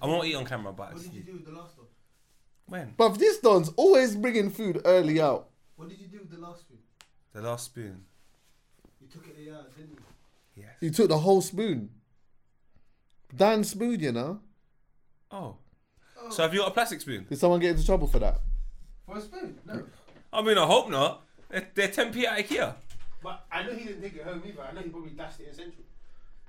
I won't eat on camera, but What did you do with the last one? when But this don's always bringing food early out. What did you do with the last food? the last spoon. You took it out, didn't you? Yes. He took the whole spoon. Dan spoon, you know. Oh. oh. So have you got a plastic spoon? Did someone get into trouble for that? For a spoon? No. I mean, I hope not. They're, they're 10p at IKEA. But I know he didn't take it home either. I know he probably dashed it in Central.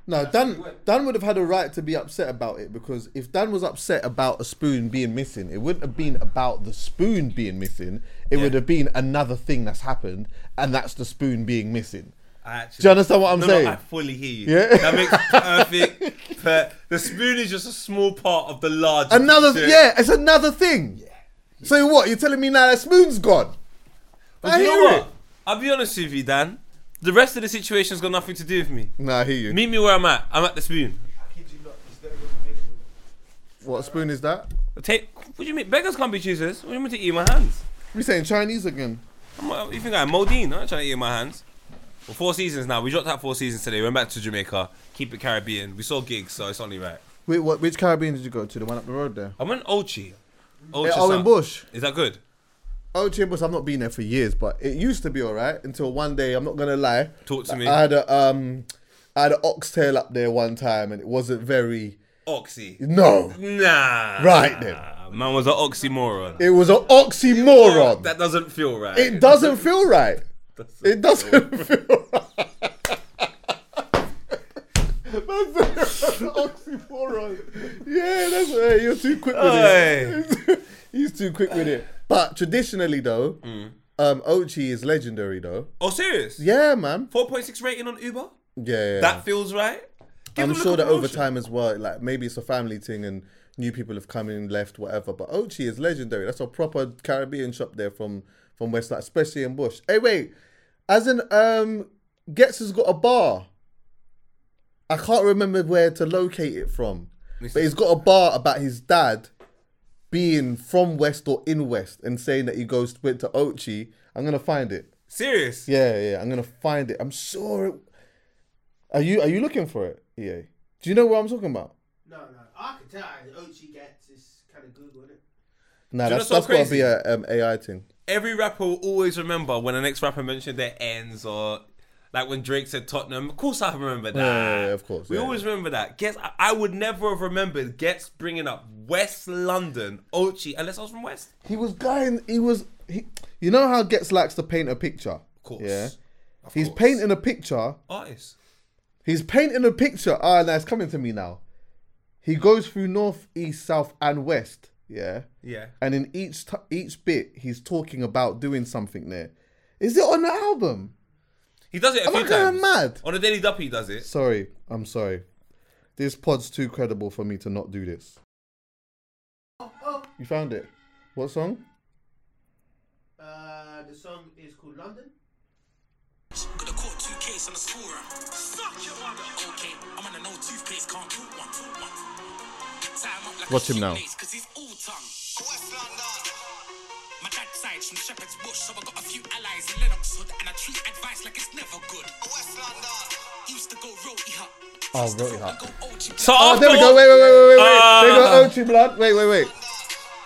No, Dan. what he went. Dan would have had a right to be upset about it because if Dan was upset about a spoon being missing, it wouldn't have been about the spoon being missing. It would have been another thing that's happened, and that's the spoon being missing. I actually, Do you understand what I'm no, saying? No, I fully hear you. Yeah. That makes perfect. per- the spoon is just a small part of the large. Another, picture. yeah, it's another thing. So what? You're telling me now that spoon's gone? But I you know hear what? I'll be honest with you, Dan. The rest of the situation's got nothing to do with me. Nah, I hear you. Meet me where I'm at. I'm at the spoon. I kid you not. It's never available. What spoon is that? Take. What do you mean? Beggars can't be choosers. What do you mean to eat in my hands? We saying Chinese again? I'm, uh, you think I'm Modine? I'm not trying to eat in my hands. Well, four seasons now. We dropped out four seasons today. We went back to Jamaica. Keep it Caribbean. We saw Giggs, so it's only right. Wait, what? Which Caribbean did you go to? The one up the road there? I went Ochi. Ochi Eh, Owen Bush. Is that good? Oh, Chambers, I've not been there for years, but it used to be alright until one day. I'm not gonna lie. Talk to me. I had a um, I had an oxtail up there one time, and it wasn't very. Oxy. No, Nah. Right then. Man was an oxymoron. it was an oxymoron. That doesn't feel right. it doesn't feel right. It doesn't feel right. That's an oxymoron. Yeah, that's hey, you're too quick with it. He's too quick with it. But traditionally, though, Mm. um, Ochi is legendary, though. Oh, serious? Yeah, man. 4.6 rating on Uber? Yeah, yeah. That feels right? Give I'm sure that over time as well, like maybe it's a family thing and new people have come in, left, whatever. But Ochi is legendary. That's a proper Caribbean shop there from from West, especially in Bush. Hey, wait, as in um, Getz has got a bar. I can't remember where to locate it from, but he's got a bar about his dad being from West or in West and saying that he goes went to Ochi. I'm gonna find it. Serious? Yeah, yeah, I'm gonna find it. I'm sure. It... Are you Are you looking for it? Yeah. Do you know what I'm talking about? No, no. I can tell. Ochi gets is kind of Google, isn't it? Nah, Do you that's know that's what's got to be crazy? a um, AI thing. Every rapper will always remember when the next rapper mentioned their ends or like when Drake said Tottenham. Of course I remember that. Yeah, yeah, yeah, of course, We always remember that. Ghetts, I- I would never have remembered Ghetts bringing up West London, Ochi, unless I was from West. He was going. He was. He, you know how Ghetts likes to paint a picture. Of course. Yeah. Of He's course. painting a picture. Artist. He's painting a picture. Ah, now it's coming to me now. He goes through north, east, south, and west. Yeah. Yeah. And in each t- each bit, he's talking about doing something there. Is it on the album? He does it a Am few I going times. mad? On the Daily Duppy he does it. Sorry, I'm sorry. This pod's too credible for me to not do this. You found it. What song? Uh, the song is called London. Could have caught two case on the school run. Suck your mother. Okay, I'm on a no toothpaste, can't talk one. Talk one. Tie him up like Watch a him now. shoelace, Cause he's all tongue. West London. My dad's side's from Shepherd's Bush, so I got a few allies in Lennox Hood, and I treat advice like it's never good. West London. Oh, Roti Hut. So Oh, after there we go. Wait, wait, wait, wait, wait. Uh, They got Ochi blood. Wait, wait, wait.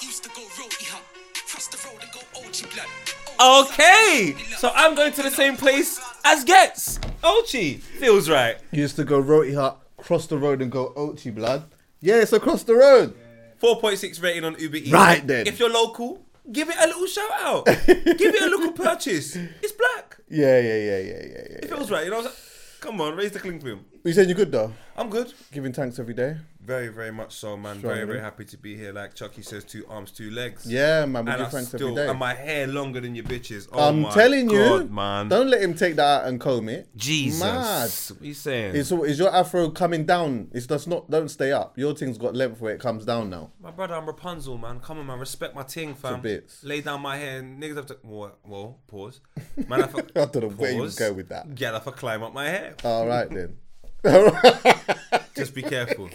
Used to go Roti Hut, cross the road and go Ochi blood. Okay, so I'm going to the same place as Ghetts. Ochi feels right. Used to go Roti Hut, cross the road and go Ochi blood. Yeah, it's across the road. 4.6 rating on Uber Eats. Right then. If you're local, give it a little shout out. give it a little purchase. It's black. Yeah, yeah, yeah, yeah, yeah, yeah. It feels right. You know I'm saying? Come on, raise the cling film. You saying you're good though? I'm good. Giving thanks every day. Very, very much so, man. Strong, very, very happy to be here. Like Chucky says, two arms, two legs. Yeah, man. We And I give thanks still, every day. and my hair longer than your bitches. Oh I'm my telling God, you, man. Don't let him take that out and comb it. Jesus. Mad. What are you saying? Is, is your afro coming down? It's does not. Don't stay up. Your thing's got length where it comes down now. My brother, I'm Rapunzel, man. Come on, man. Respect my ting, fam. bits. Lay down my hair. Niggas have to. Well, well pause. Man, have to, I don't know where you pause. go with that. Get off and climb up my hair. All right then. Just be careful.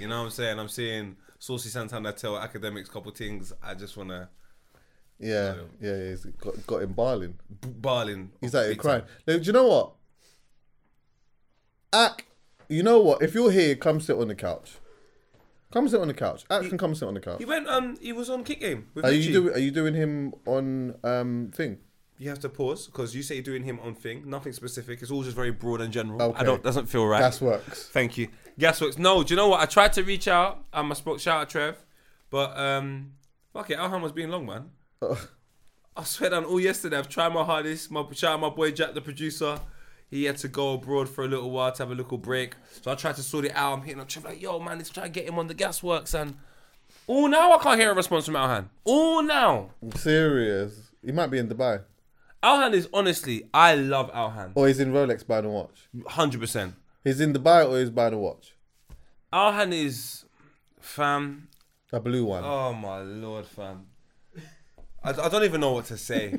You know what I'm saying? I'm seeing Saucy Santana tell Akademiks a couple things. I just want to. Yeah, yeah, yeah. He's got, got him barling. Barling. He's like crying. Now, do you know what? Ak, you know what? If you're here, come sit on the couch. Come sit on the couch. Can come sit on the couch. He went. Um, he was on kick game. With Are Richie. you doing? Are you doing him on um thing? You have to pause because you say you're doing him on thing. Nothing specific. It's all just very broad and general. Okay. I don't. Doesn't feel right. Gas works. Thank you. Gasworks. No, do you know what? I tried to reach out. Um, I spoke shout out Trev, but um, fuck it. Alhan was being long, man. I swear down all yesterday. I've tried my hardest. My shout out my boy Jack, the producer. He had to go abroad for a little while to have a little break. So I tried to sort it out. I'm hitting on Trev like, yo, man, let's try and get him on the gasworks. And all now I can't hear a response from Alhan. All now. I'm Serious. He might be in Dubai, Alhan is honestly, I love Alhan. or he's in Rolex buying a watch. Hundred percent. He's in Dubai, or he's buying a watch. Alhan is, fam. A blue one. Oh my lord, fam. I, I don't even know what to say.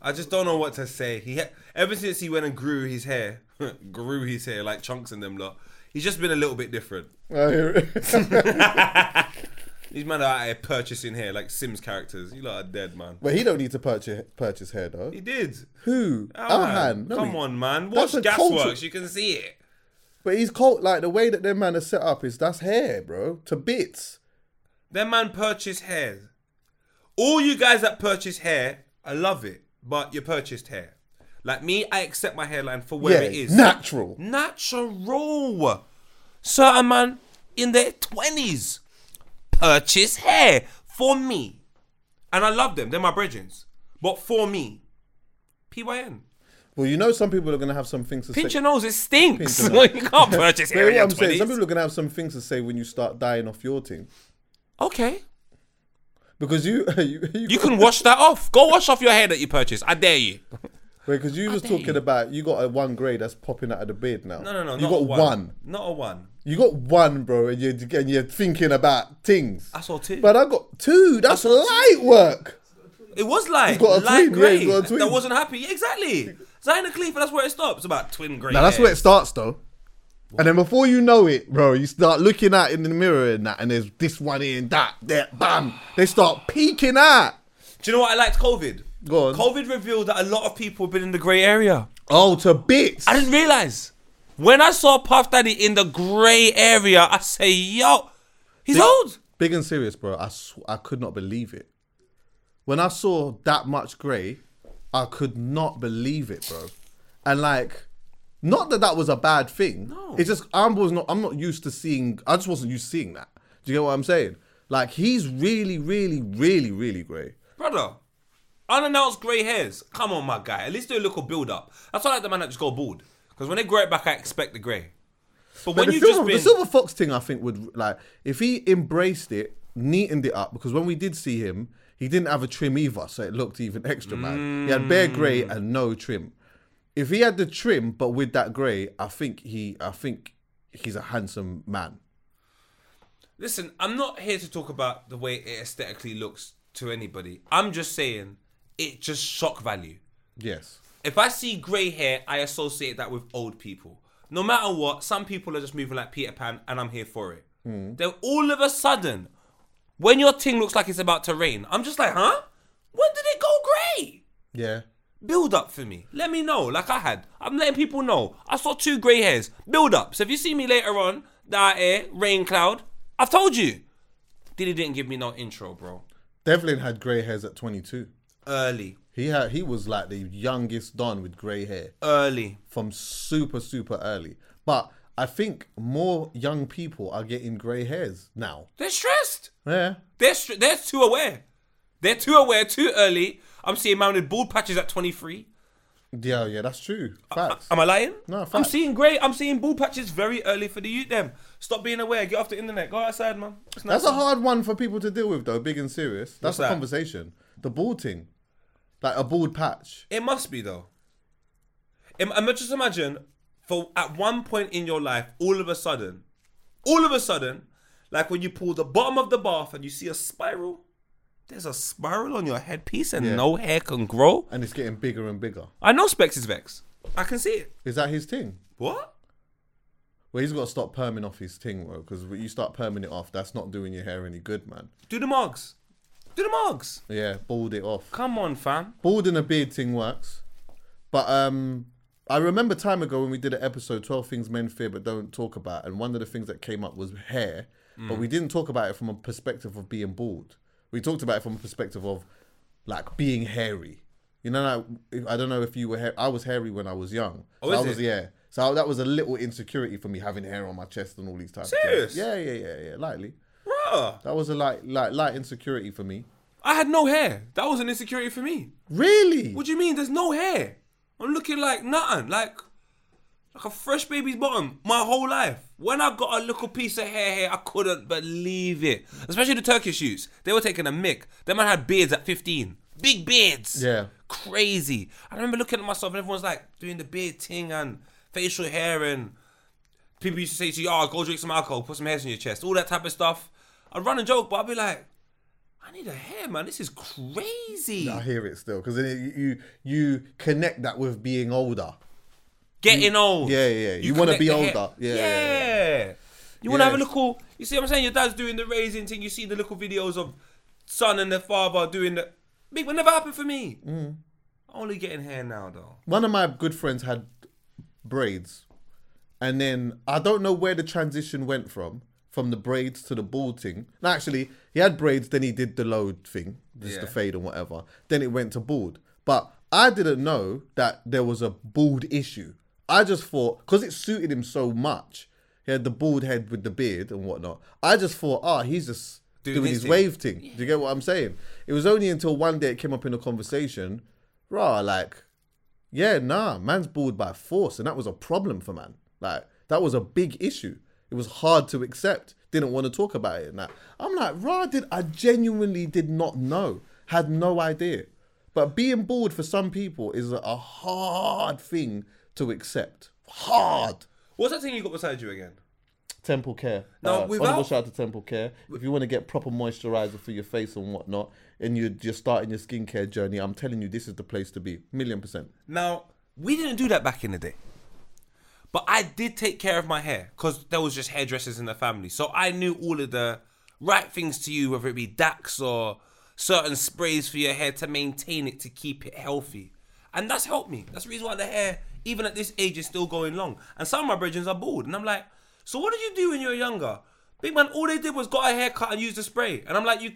I just don't know what to say. He ha- ever since he went and grew his hair, grew his hair like chunks in them lot. He's just been a little bit different. Oh, These men are out here purchasing hair like Sims characters. You lot are dead, man. but he don't need to purchase purchase hair though. He did. Who? Ah, Alhan. No, Come he- on, man. That's Watch a culture- Gasworks. You can see it. But he's cold. Like the way that their man is set up is that's hair, bro, to bits. Them man purchase hair. All you guys that purchase hair, I love it. But you purchased hair. Like me, I accept my hairline for where it is. natural. Natural. Certain man in their twenties purchase hair for me, and I love them. They're my brethrens. But for me, PYN. Well, you know, some people are gonna have some things to Pinch say. your nose. It stinks. Pinch your nose. you can't purchase hair what I'm saying, some people are gonna have some things to say when you start dying off your team. Okay. because you you, You can wash that off. Go wash off your hair that you purchased. I dare you. Wait, because you was talking you. about you got a one grade that's popping out of the beard now. No, no, no. You got one. one. Not a one. You got one, bro, and you're and you're thinking about things. I saw two. But I got two. That's light work. It was like He's got a light twin, yeah, grey. he's got a twin. That wasn't happy. Yeah, exactly. Zaina Khalifa, that's where it stops. About twin grey. Now that's where it starts, though. And then before you know it, bro, you start looking at in the mirror and that, and there's this one here and that, there, bam. They start peeking out. Do you know what I liked COVID? Go on. COVID revealed that a lot of people have been in the grey area. Oh, to bits. I didn't realize. When I saw Puff Daddy in the grey area, I say, yo, he's old. Big and serious, bro. I sw- I could not believe it. When I saw that much grey, I could not believe it, bro. And like, not that that was a bad thing. No. It's just I was not. I'm not used to seeing. I just wasn't used to seeing that. Do you get what I'm saying? Like he's really, really, really, really grey. Brother, unannounced grey hairs. Come on, my guy. At least do a little build up. That's why I like the man that just go bald. Because when they grow it back, I expect the grey. But, when you silver, just been. the silver fox thing, I think would like if he embraced it, neatened it up. Because when we did see him, he didn't have a trim either, so it looked even extra man. He had bare grey Mm. and no trim. If he had the trim, but with that grey, I think he, I think he's a handsome man. Listen, I'm not here to talk about the way it aesthetically looks to anybody. I'm just saying it just shock value. Yes. If I see grey hair, I associate that with old people. No matter what, some people are just moving like Peter Pan, and I'm here for it. Hmm. Then all of a sudden, when your thing looks like it's about to rain, I'm just like, huh? When did it go grey? Yeah. Build up for me. Let me know, like I had. I'm letting people know. I saw two grey hairs. Build up. So if you see me later on, that air, rain cloud, I've told you. Diddy didn't give me no intro, bro. Devlin had grey hairs at 22. Early. He had he was like the youngest Don with grey hair Early. from super super early. But I think more young people are getting grey hairs now. They're stressed. Yeah. They're str- they're too aware. They're too aware, too early. I'm seeing man with bald patches at 23. Yeah, yeah, that's true. Facts. Am I lying? No, I'm seeing grey. I'm seeing bald patches very early for the youth. Them. Stop being aware. Get off the internet. Go outside, man. That's nice. a hard one for people to deal with, though. Big and serious. That's What's a that? conversation. The bald thing, like a bald patch. It must be though. Im- im- just imagine for at one point in your life, all of a sudden, all of a sudden, like when you pull the bottom of the bath and you see a spiral. There's a spiral on your headpiece and Yeah. no hair can grow. and it's getting bigger and bigger. I know Specs is vexed. I can see it. Is that his thing? What? Well, he's got to stop perming off his thing, bro. Because when you start perming it off, that's not doing your hair any good, man. Do the mugs. Do the mugs. Yeah, bald it off. Come on, fam. Bald and a beard thing works, but um, I remember time ago when we did an episode, Twelve Things Men Fear But Don't Talk About, and one of the things that came up was hair, but we didn't talk about it from a perspective of being bald. We talked about it from a perspective of like being hairy. You know, like I don't know if you were. I was hairy when I was young. Oh, So is I was it? yeah. So that was a little insecurity for me having hair on my chest and all these types. Serious? Of things. Yeah, yeah, yeah, yeah. Lightly. That was a light, light, light insecurity for me. I had no hair. That was an insecurity for me. Really? What do you mean? There's no hair. I'm looking like nothing, like like a fresh baby's bottom. My whole life. When I got a little piece of hair here, I couldn't believe it. Especially the Turkish youths. They were taking a mick. Them man had beards at 15. Big beards. Yeah. Crazy. I remember looking at myself and everyone's like doing the beard thing and facial hair and people used to say to you, oh, go drink some alcohol, put some hairs on your chest, all that type of stuff. I'd run and joke, but I'd be like, I need a hair, man. This is crazy. I hear it still because you you connect that with being older. Getting old. yeah, yeah, you wanna be older. Yeah, yeah. yeah. You want to Yeah. have a little. You see what I'm saying? Your dad's doing the raising thing. You see the little videos of son and their father doing the. Big, never happened for me. Mm. Only getting hair now, though. One of my good friends had braids, and then I don't know where the transition went from from the braids to the bald thing. No, actually, he had braids, then he did the load thing, just the fade and whatever. Then it went to bald, but I didn't know that there was a bald issue. I just thought because it suited him so much. He had the bald head with the beard and whatnot. I just thought, ah, he's just Doing doing, his thing. wave thing. Do you get what I'm saying? It was only until one day it came up in a conversation, rah, like, yeah, nah, man's bald by force, and that was a problem for man. Like, that was a big issue. It was hard to accept. Didn't want to talk about it and that. I'm like, rah, did I genuinely did not know, had no idea. But being bored for some people is a hard thing to accept. Hard. What's that thing you got beside you again? Temple Care. No, uh, without- honorable shout out to Temple Care. If you want to get proper moisturizer for your face and whatnot, and you're just starting your skincare journey, I'm telling you, this is the place to be. Million percent. Now, we didn't do that back in the day. But I did take care of my hair because there was just hairdressers in the family. So I knew all of the right things to you, whether it be Dax or certain sprays for your hair to maintain it, to keep it healthy. And that's helped me. That's the reason why the hair, even at this age, is still going long. And some of my brethren are bald. And I'm like, so what did you do when you were younger? Big man, all they did was got a haircut and used a spray. And I'm like, you...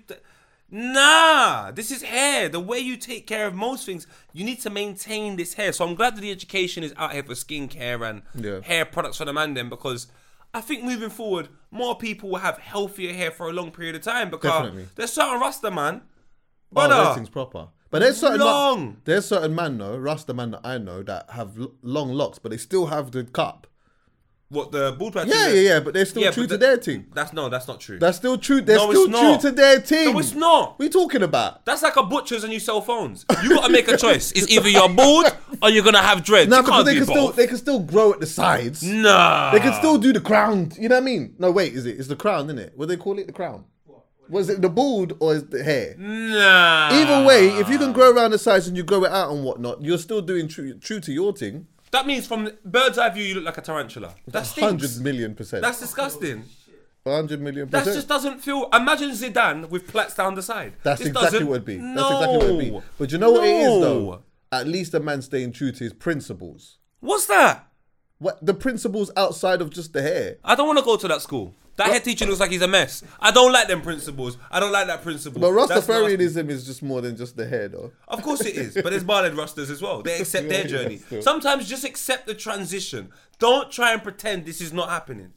Nah, this is hair. The way you take care of most things, you need to maintain this hair. So I'm glad that the education is out here for skincare and Yeah. hair products for the man then because I think moving forward, more people will have healthier hair for a long period of time because Definitely. there's certain Rasta man. Oh, Brother, everything's proper. But there's certain Long. Man, there's certain man though, Rasta man that I know that have l- long locks, but they still have the cup. What the bald patch? Yeah, yeah, yeah. But they're still Yeah, true but to the- their team. That's no, that's not true. That's still true. They're No, still it's true not. to their team. No, it's not. we're talking about? That's like a butcher's and you sell phones. You gotta make a choice. It's either you're bald or you're gonna have dreads. No, you because can't they do can still both. they can still grow at the sides. Nah. They can still do the crown. You know what I mean? No, wait, is it? It's the crown, isn't it? What do they call it? The crown. What? Was it the bald or is the hair? Nah. Either way, if you can grow around the sides and you grow it out and whatnot, you're still doing true true to your thing. That means from bird's eye view, you look like a tarantula. That Hundred stinks. million percent. That's disgusting. hundred million That percent. just doesn't feel. Imagine Zidane with plaits down the side. That's This exactly doesn't- what it'd be. That's exactly what it'd be. But you know what it is, though? At least a man staying true to his principles. What's that? What the principles outside of just the hair? I don't want to go to that school. That head teacher looks like he's a mess. I don't like them principles. I don't like that principle. But That's. Rastafarianism is just more than just the hair, though. Of course it is, but there's bald Rastas as well. They accept their journey. Sometimes just accept the transition. Don't try and pretend this is not happening.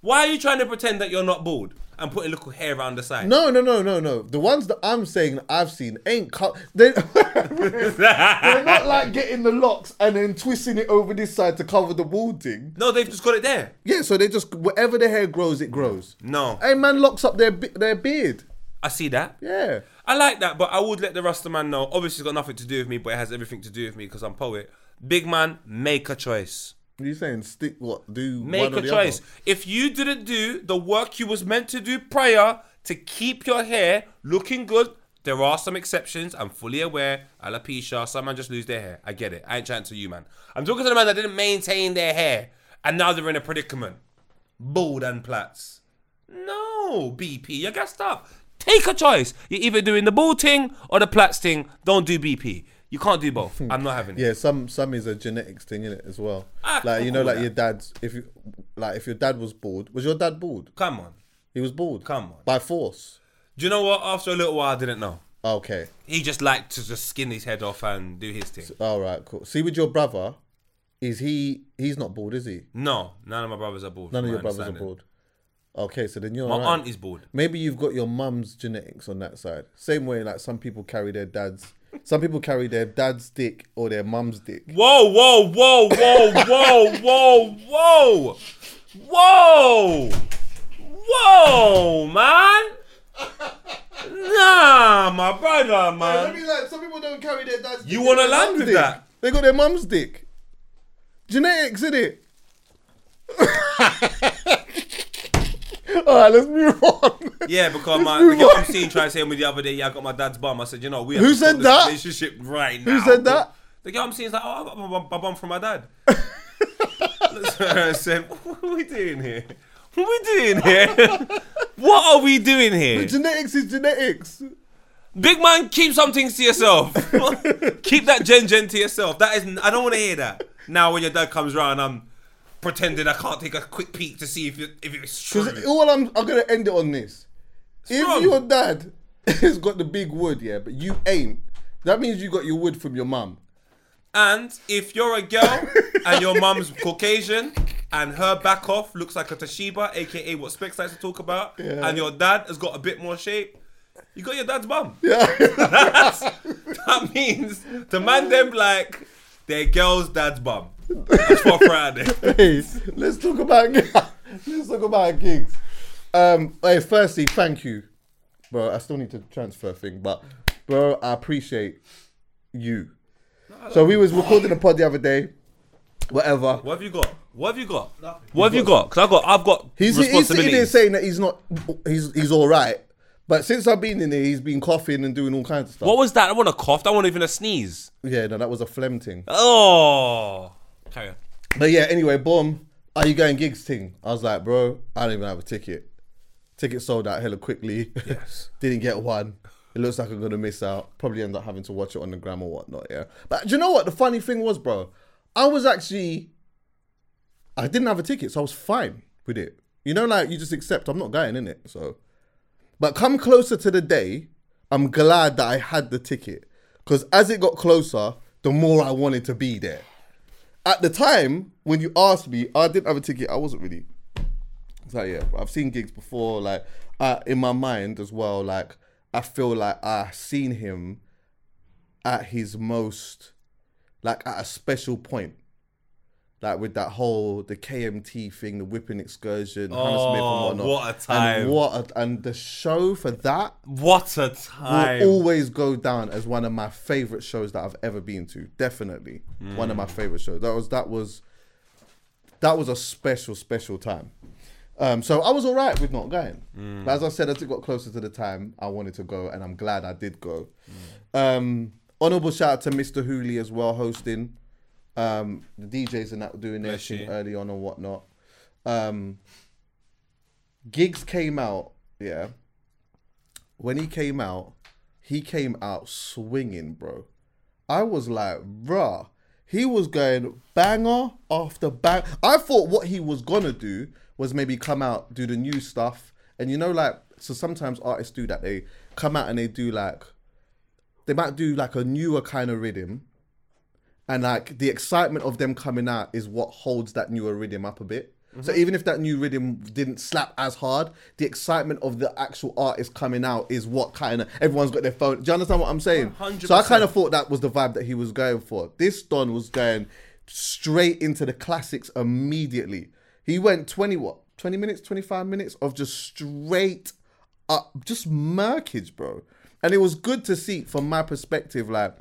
Why are you trying to pretend that you're not bald and put a little hair around the side? No, no, no, no, no. The ones that I'm saying I've seen ain't cut. They, they're not like getting the locks and then twisting it over this side to cover the balding. No, they've just got it there. Yeah, so they just wherever the hair grows, it grows. No, Hey, man, locks up their their beard. I see that. Yeah. I like that, but I would let the Rasta man know. Obviously, it's got nothing to do with me, but it has everything to do with me because I'm poet. Big man, make a choice. What are you saying? Stick what? Do Make a choice. other? If you didn't do the work you was meant to do prior to keep your hair looking good, there are some exceptions. I'm fully aware. Alopecia, some man just lose their hair. I get it. I ain't chatting to you, man. I'm talking to the man that didn't maintain their hair and now they're in a predicament. Bald and plats. No, BP, you're gassed up. Take a choice. You're either doing the bald thing or the plats thing. Don't do BP. You can't do both. I'm not having it. Yeah, some some is a genetics thing in it as well. Ah, like you know, like with your dad's. If you like, if your dad was bored, was your dad bored? Come on. He was bored. Come on. By force. Do you know what? After a little while, I didn't know. Okay. He just liked to just skin his head off and do his thing. All right. Cool. See, with your brother, is he? He's not bored, is he? No, none of my brothers are bored. None of your brothers are bored. Okay, so then you're My alright. aunt is bored. Maybe you've got your mum's genetics on that side. Same way, like some people carry their dad's. Some people carry their dad's dick or their mum's dick. Whoa, whoa, whoa, whoa, whoa, whoa, whoa, whoa, whoa, man. Nah, my brother, man. like, some people don't carry their dad's. You wanna land with that? They got their mum's dick. Genetics, in it. All right, let's move on. Yeah, because my the girl. I'm seeing tried to say me the other day, yeah, I got my dad's bum. I said, you know, we have Who to stop said this that? relationship right now. Who said that? The girl I'm seeing is like, oh, I got my, bum- my bum from my dad. so I said, what are we doing here? What are we doing here? what are we doing here? genetics is genetics. Big man, keep some things to yourself. keep that gen gen to yourself. That is, I don't want to hear that. Now when your dad comes round, I'm pretending I can't take a quick peek to see if it, if it's true. Because all I'm, I'm gonna end it on this. if your dad has got the big wood, yeah, but you ain't, that means you got your wood from your mum. And if you're a girl and your mum's Caucasian and her back off looks like a Toshiba, aka what Specs likes to talk about, and your dad has got a bit more shape, you got your dad's bum. Yeah. That means the man them like their girl's dad's bum. That's for Friday. hey, let's talk about let's talk about Giggs. Um, hey, firstly, thank you, bro. I still need to transfer thing, but bro, I appreciate you. So we was recording a pod the other day, whatever. What have you got? What have you got? What have you got? Because I got, I've got He's he's sitting there saying that he's not, he's he's all right. But since I've been in there, he's been coughing and doing all kinds of stuff. what was that? I want a cough. That wasn't even a sneeze. Yeah, no, that was a phlegm thing. Oh. Carry on. But yeah, anyway, boom. Are you going Giggs thing? I was like, bro, I don't even have a ticket. Ticket sold out hella quickly. Yes. Didn't get one. It looks like I'm gonna miss out. Probably end up having to watch it on the gram or whatnot. Yeah. But do you know what? The funny thing was, bro, I was actually, I didn't have a ticket, so I was fine with it. You know, like you just accept I'm not going in it. So, but come closer to the day, I'm glad that I had the ticket because as it got closer, the more I wanted to be there at the time when you asked me, I didn't have a ticket. I wasn't really. So yeah, I've seen Giggs before. Like uh, in my mind as well. Like I feel like I seen him at his most, like at a special point. Like with that whole the KMT thing, the whipping excursion, Hammersmith and Oh, whatnot. what a time. And what a, and the show for that What a time. will always go down as one of my favorite shows that I've ever been to. Definitely one of my favorite shows. That was that was that was a special special time. Um, so I was all right with not going. But as I said, as it got closer to the time, I wanted to go, and I'm glad I did go. Um, honorable shout out to Mr. Hooley as well, hosting. Um, the DJs and that were doing their thing early on and whatnot. Um, Giggs came out, yeah. When he came out, he came out swinging, bro. I was like, bruh. He was going banger after bang. I thought what he was gonna do was maybe come out, do the new stuff. And you know, like, so sometimes artists do that. They come out and they do like, they might do like a newer kind of rhythm. And like the excitement of them coming out is what holds that newer rhythm up a bit. So mm-hmm. even if that new rhythm didn't slap as hard, the excitement of the actual artist coming out is what kind of everyone's got their phone. Do you understand what I'm saying? 100%. So I kind of thought that was the vibe that he was going for. This Don was going straight into the classics immediately. He went 20 what? 20 minutes, 25 minutes of just straight up just murkage, bro. And it was good to see from my perspective like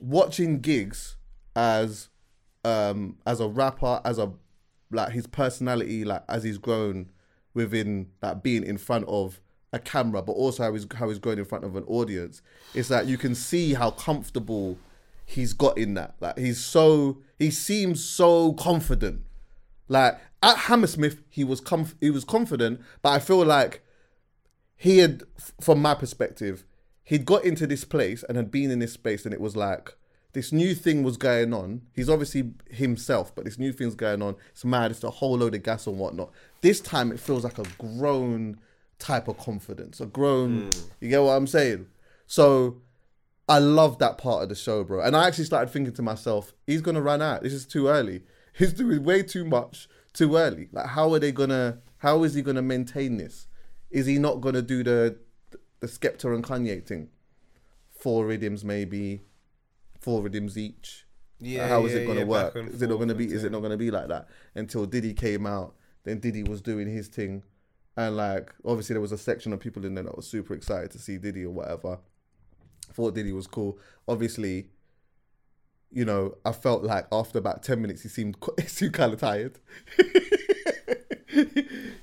watching Giggs as um as a rapper as a like his personality like as he's grown within like being in front of a camera but also how he's how he's grown in front of an audience it's that you can see how comfortable he's got in that. Like he's so he seems so confident. Like at Hammersmith he was comf- he was confident but I feel like he had from my perspective he'd got into this place and had been in this space and it was like this new thing was going on. He's obviously himself but this new thing's going on. It's mad. It's a whole load of gas and whatnot. This time it feels like a grown type of confidence a grown hmm. you get what i'm saying? So i love that part of the show bro. And i actually started thinking to myself he's gonna run out. This is too early. He's doing way too much too early. Like how are they gonna how is he gonna maintain this? Is he not gonna do the the Skepta and Kanye thing? Four rhythms maybe, four rhythms each. Uh, yeah, how is yeah, it gonna yeah, work? Is it not gonna be? Is it not gonna be like that until Diddy came out? Then Diddy was doing his thing, and like obviously there was a section of people in there that was super excited to see Diddy or whatever. Thought Diddy was cool. Obviously, you know, I felt like after about ten minutes he seemed he seemed kind of tired.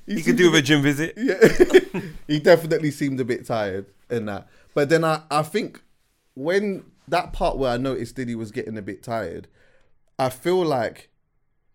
You could do with a gym visit. Yeah, he definitely seemed a bit tired in that. But then I, I think when that part where I noticed Diddy was getting a bit tired, I feel like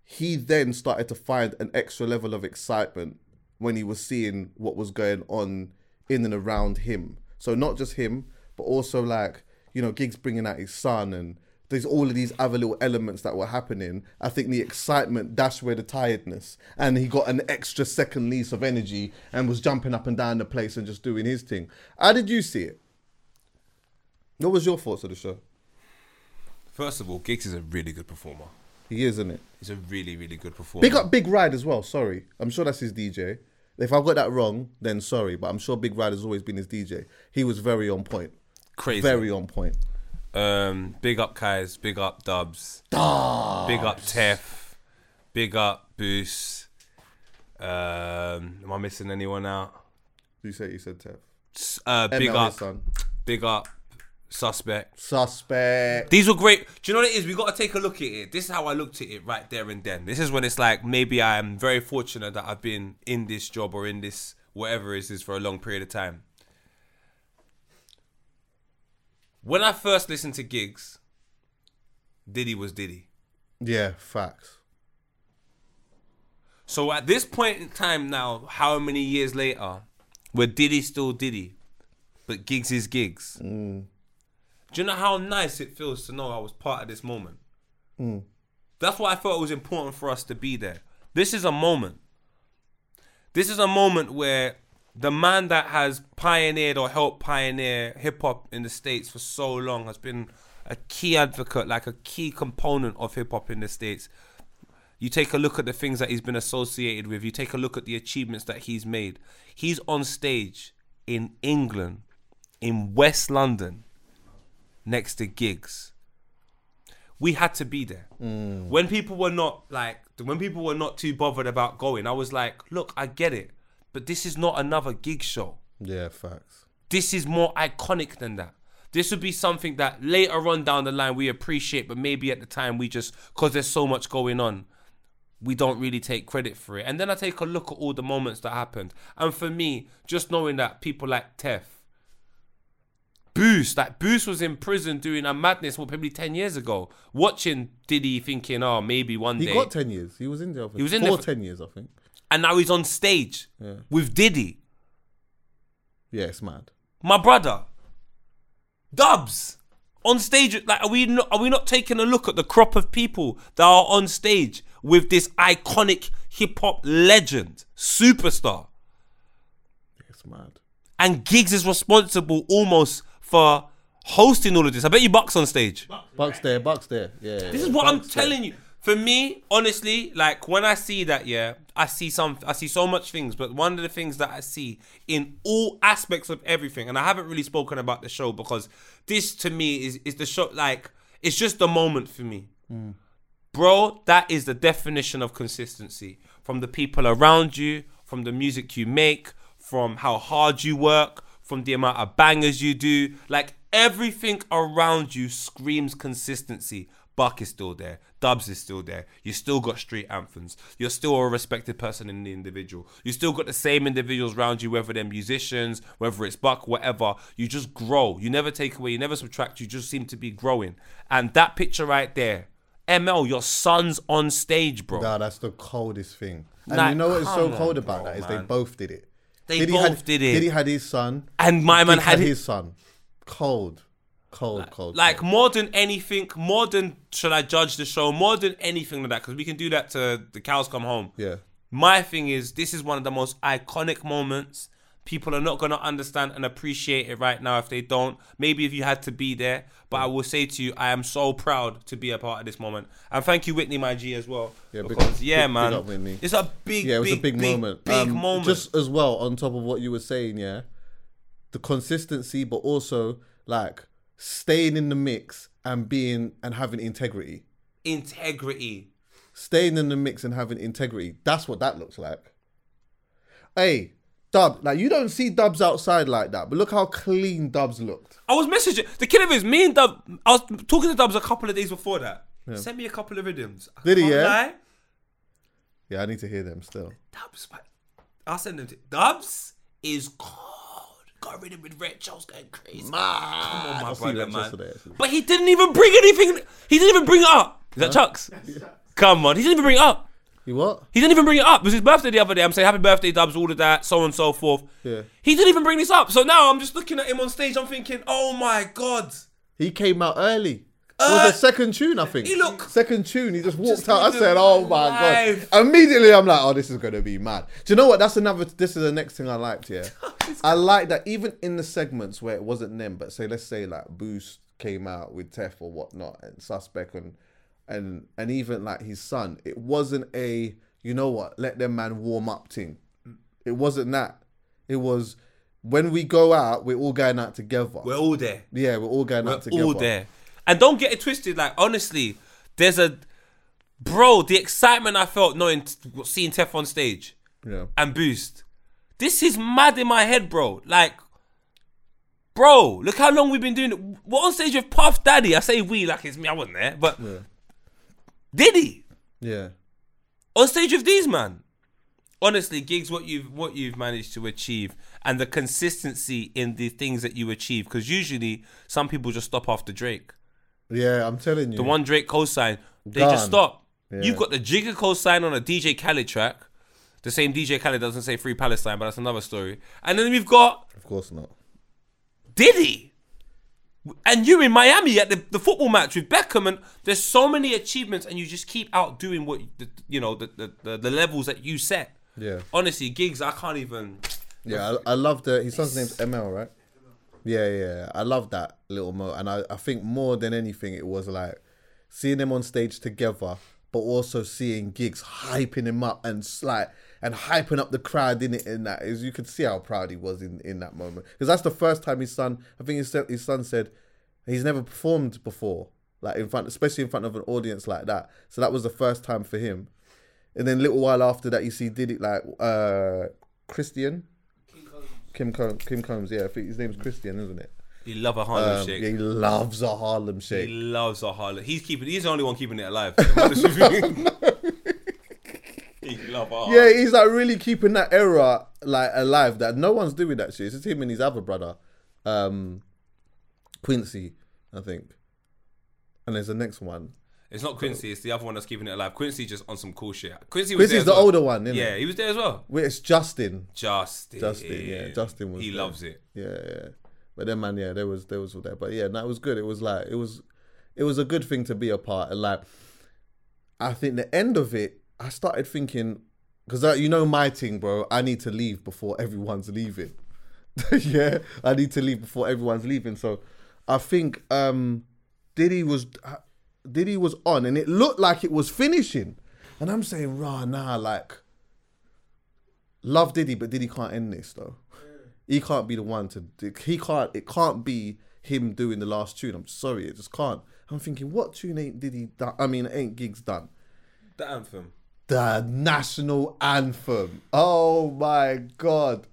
he then started to find an extra level of excitement when he was seeing what was going on in and around him. So not just him, but also like you know, Giggs bringing out his son and there's all of these other little elements that were happening. I think the excitement dashed away the tiredness, and he got an extra second lease of energy and was jumping up and down the place and just doing his thing. How did you see it? What was your thoughts of the show? First of all, Giggs is a really good performer. He is, isn't it? He's a really, really good performer. Big up Big Ride as well. Sorry, I'm sure that's his DJ. If I got that wrong, then sorry, but I'm sure Big Ride has always been his DJ. He was very on point. Crazy. Very on point. Um, big up Kais, big up Dubs, big up Tef, big up Boost. Um, am I missing anyone out? You say you said Tef. Uh, big ML, up, son. big up Suspect. Suspect. These were great. Do you know what it is? We got to take a look at it. This is how I looked at it right there and then. This is when it's like maybe I am very fortunate that I've been in this job or in this whatever it is for a long period of time. When I first listened to Giggs, Diddy was Diddy. Yeah, facts. So at this point in time now, how many years later, where Diddy still Diddy, but Giggs is Giggs. Mm. Do you know how nice it feels to know I was part of this moment? Mm. That's why I felt it was important for us to be there. This is a moment. This is a moment where the man that has pioneered or helped pioneer hip hop in the States for so long has been a key advocate, like a key component of hip hop in the States. You take a look at the things that he's been associated with, you take a look at the achievements that he's made. He's on stage in England, in West London, next to Giggs. We had to be there. Mm. When people were not like, when people were not too bothered about going, I was like, look, I get it, but this is not another gig show. Yeah, facts. This is more iconic than that. This would be something that later on down the line we appreciate, but maybe at the time we just, because there's so much going on, we don't really take credit for it. And then I take a look at all the moments that happened. And for me, just knowing that people like Tef, Boost, like Boost was in prison doing a madness, what, probably 10 years ago, watching Diddy thinking, oh, maybe one He day. He got 10 years. He was in jail for He was in for- 10 years, I think. and now he's on stage Yeah. with Diddy, Yeah, it's mad. my brother, Dubs. on stage. Like, are we not? Are we not taking a look at the crop of people that are on stage with this iconic hip hop legend, superstar? It's mad. And Giggs is responsible almost for hosting all of this. I bet you Bucks on stage. Bucks there, Bucks there. Yeah. This is what I'm telling you. For me, honestly, like when I see that, yeah, I see some, I see so much things. But one of the things that I see in all aspects of everything, and I haven't really spoken about the show because this to me is is the show. Like it's just the moment for me, mm. bro. That is the definition of consistency from the people around you, from the music you make, from how hard you work, from the amount of bangers you do. Like everything around you screams consistency. Buck is still there. Dubs is still there. You still got street anthems. You're still a respected person in the individual. You still got the same individuals around you, whether they're musicians, whether it's Buck, whatever. You just grow. You never take away. You never subtract. You just seem to be growing. And that picture right there, ML, your son's on stage, bro. Nah, that's the coldest thing. And Like, you know what is so cold on, about bro, that is they both did it. They Diddy both had, did it. Diddy had his son. And my man had had his son. Cold, cold, cold. like cold. more than anything, more than should I judge the show, more than anything like that, because we can do that to the cows come home. yeah. My thing is, this is one of the most iconic moments. People are not going to understand and appreciate it right now if they don't. Maybe if you had to be there. But I will say to you, I am so proud to be a part of this moment. And thank you, Whitney, my G, as well. Yeah, big- because, yeah, big- big man. Whitney. It's a big, Yeah, it was big, a big, moment. Big Um, moment. Just as well, on top of what you were saying, yeah, the consistency, but also like staying in the mix and being and having integrity. integrity. Staying in the mix and having integrity. That's what that looks like. Hey, Dub, like you don't see Dubs outside like that, but look how clean Dubs looked. I was messaging the kid of his. Me and Dub. I was talking to Dubs a couple of days before that. Sent me a couple of rhythms. I Did he, yeah? lie. Yeah, I need to hear them still. Dubs. I'll send them to Dubs is cold. Got rid of with Red Charles going crazy. Come on, my I see brother, that man. yesterday, actually. But he didn't even bring anything. He didn't even bring it up. Is that Chucks? Come on, he didn't even bring it up. You what? He didn't even bring it up. It was his birthday the other day. I'm saying happy birthday, Dubs, all of that, so on and so forth. Yeah. He didn't even bring this up. So now I'm just looking at him on stage. I'm thinking, oh my god. He came out early. It Uh, was the second tune, I think. he look- second tune. He just walked Just out. I said, "Oh my life. god!" Immediately, I'm like, "Oh, this is gonna be mad." Do you know what? That's another. This is the next thing I liked. Yeah, I like that even in the segments where it wasn't them, but say let's say like Boost came out with Tef or whatnot and Suspect and and and even like his son. It wasn't a you know what? Let them man warm up thing. It wasn't that. It was when we go out, we're all going out together. We're all there. yeah, we're all going We're out together. all there. And don't get it twisted. Like honestly, there's a bro. The excitement I felt knowing seeing Tef on stage Yeah. and Boost. This is mad in my head, bro. Like, bro, look how long we've been doing it. We're on stage with Puff Daddy. I say we like it's me. I wasn't there, but Diddy Yeah. on stage with these man. Honestly, Giggs, what you've what you've managed to achieve, and the consistency in the things that you achieve. Because usually, some people just stop after Drake. Yeah, I'm telling you. The one Drake co-sign, they Gone. just stop. Yeah. You've got the Jigga co-sign on a DJ Khaled track. The same DJ Khaled doesn't say Free Palestine, but that's another story. And then we've got Of course not. Diddy. And you in Miami at the, the football match with Beckham, and there's so many achievements, and you just keep outdoing what the, you know the, the, the, the levels that you set. Yeah. Honestly, Giggs, I can't even. Yeah, I, I love the his son's name's ML, right? Yeah, yeah. I love that little mo, and I, I think more than anything, it was like seeing them on stage together, but also seeing Giggs hyping him up and like and hyping up the crowd in it. In that, is you could see how proud he was in in that moment because that's the first time his son. I think his his son said he's never performed before, like in front, especially in front of an audience like that. So that was the first time for him. And then a little while after that, you see did it like uh Christian. King Combs, King Combs, yeah, I think his name's Christian, isn't it? He love a Harlem Um, shake. yeah, he loves a Harlem shake. He loves a Harlem. He's keeping. He's the only one keeping it alive. to be honest with you. he love a Yeah, he's like really keeping that era like alive. That no one's doing that shit. It's just him and his other brother, um, Quincy, I think. And there's the next one. It's not Quincy. It's the other one that's keeping it alive. Quincy just on some cool shit. Quincy was there. Quincy's there the as well. older one, isn't Yeah, he was there as well. Wait, it's Justin. Justin. Justin, yeah, Justin was. He there. loves it. Yeah, yeah. But then, man, yeah, there was there was all there. But yeah, that was good. It was like it was it was a good thing to be a part. And like, I think the end of it, I started thinking because uh, you know my thing, bro. I need to leave before everyone's leaving. yeah, I need to leave before everyone's leaving. So I think um Diddy was Diddy was on, and it looked like it was finishing. And I'm saying, rah, nah, like love Diddy, but Diddy can't end this though. He can't be the one to. He can't. It can't be him doing the last tune. I'm sorry, it just can't. I'm thinking, what tune ain't Diddy done? I mean, ain't Giggs done? The anthem. The national anthem. Oh my god!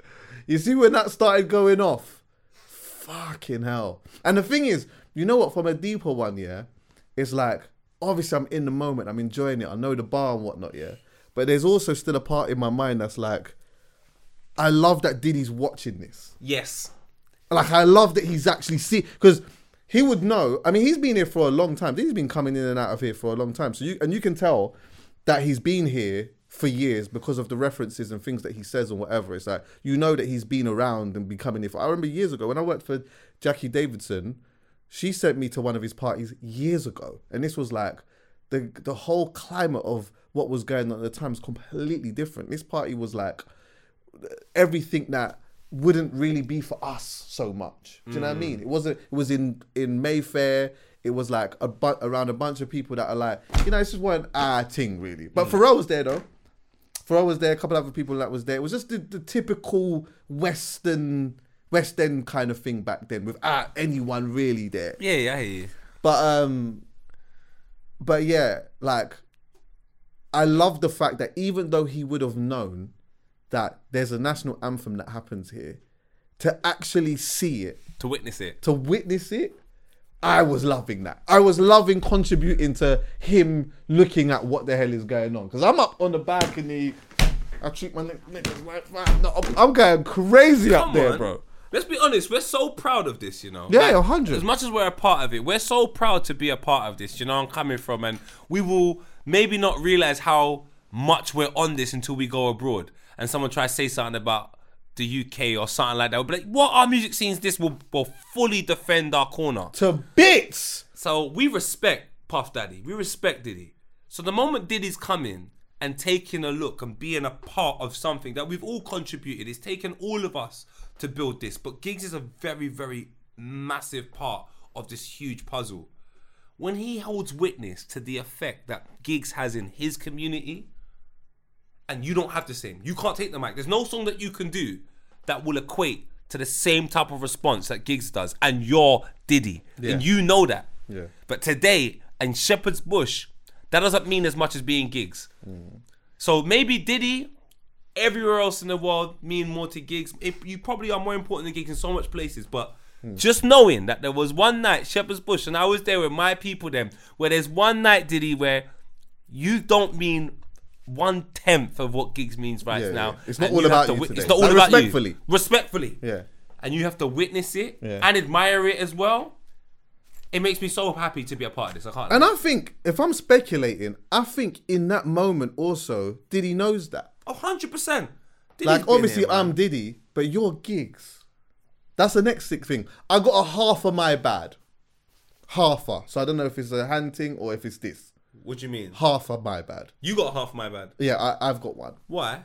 You see when that started going off? Fucking hell! And the thing is, you know what? From a deeper one, yeah, it's like obviously I'm in the moment. I'm enjoying it. I know the bar and whatnot, yeah. But there's also still a part in my mind that's like, I love that Diddy's watching this. Yes. Like I love that he's actually see because he would know. I mean, he's been here for a long time. He's been coming in and out of here for a long time. So you and you can tell that he's been here for years because of the references and things that he says and whatever. It's like you know that he's been around and been coming here. For, I remember years ago when I worked for Jackie Davidson, she sent me to one of his parties years ago, and this was like the the whole climate of what was going on at the time is completely different. This party was like everything that wouldn't really be for us so much. Do you know what I mean? It wasn't. It was in in Mayfair. It was like a bu- around a bunch of people that are like, you know, it's just one ah thing really. But Pharrell was there though. Pharrell was there. A couple other people that was there. It was just the, the typical Western West End kind of thing back then, without anyone really there. Yeah, yeah, I hear you. But um, but yeah, like I love the fact that even though he would have known that there's a national anthem that happens here, to actually see it, To witness it. to witness it, I was loving that. I was loving contributing to him looking at what the hell is going on. Because I'm up on the balcony, I treat my niggas like that. No, I'm- I'm going crazy up there, on. bro. Let's be honest, we're so proud of this, you know. Yeah, 100. As much as we're a part of it, we're so proud to be a part of this, you know, I'm coming from. And we will maybe not realize how much we're on this until we go abroad and someone tries to say something about the UK or something like that. We'll be like, what our music scenes this will, will fully defend our corner. To bits. So we respect Puff Daddy. We respect Diddy. So the moment Diddy's coming and taking a look and being a part of something that we've all contributed, it's taken all of us to build this. But Giggs is a very, very massive part of this huge puzzle. When he holds witness to the effect that Giggs has in his community, and you don't have the same, you can't take the mic. There's no song that you can do that will equate to the same type of response that Giggs does, and you're Diddy, and you know that. Yeah. But today in Shepherd's Bush, that doesn't mean as much as being Giggs. So maybe Diddy, everywhere else in the world, mean more to Giggs. If you probably are more important than Giggs in so much places, but just knowing that there was one night Shepherd's Bush, and I was there with my people, then where there's one night Diddy where you don't mean one tenth of what Giggs means right Yeah, now. yeah. It's not all about you today. It's not all Like, about respectfully. you. Respectfully. Yeah. And you have to witness it Yeah. and admire it as well. It makes me so happy to be a part of this. I can't. And I think, if I'm speculating, I think in that moment also, Diddy knows that. Oh, 100%. Like, obviously, here. I'm Diddy, but your Giggs. That's the next sick thing. I got a half of my bad. Half a. So I don't know if it's a hand thing or if it's this. What do you mean? Half of my bad. You got half of my bad. Yeah, I, I've got one. Why?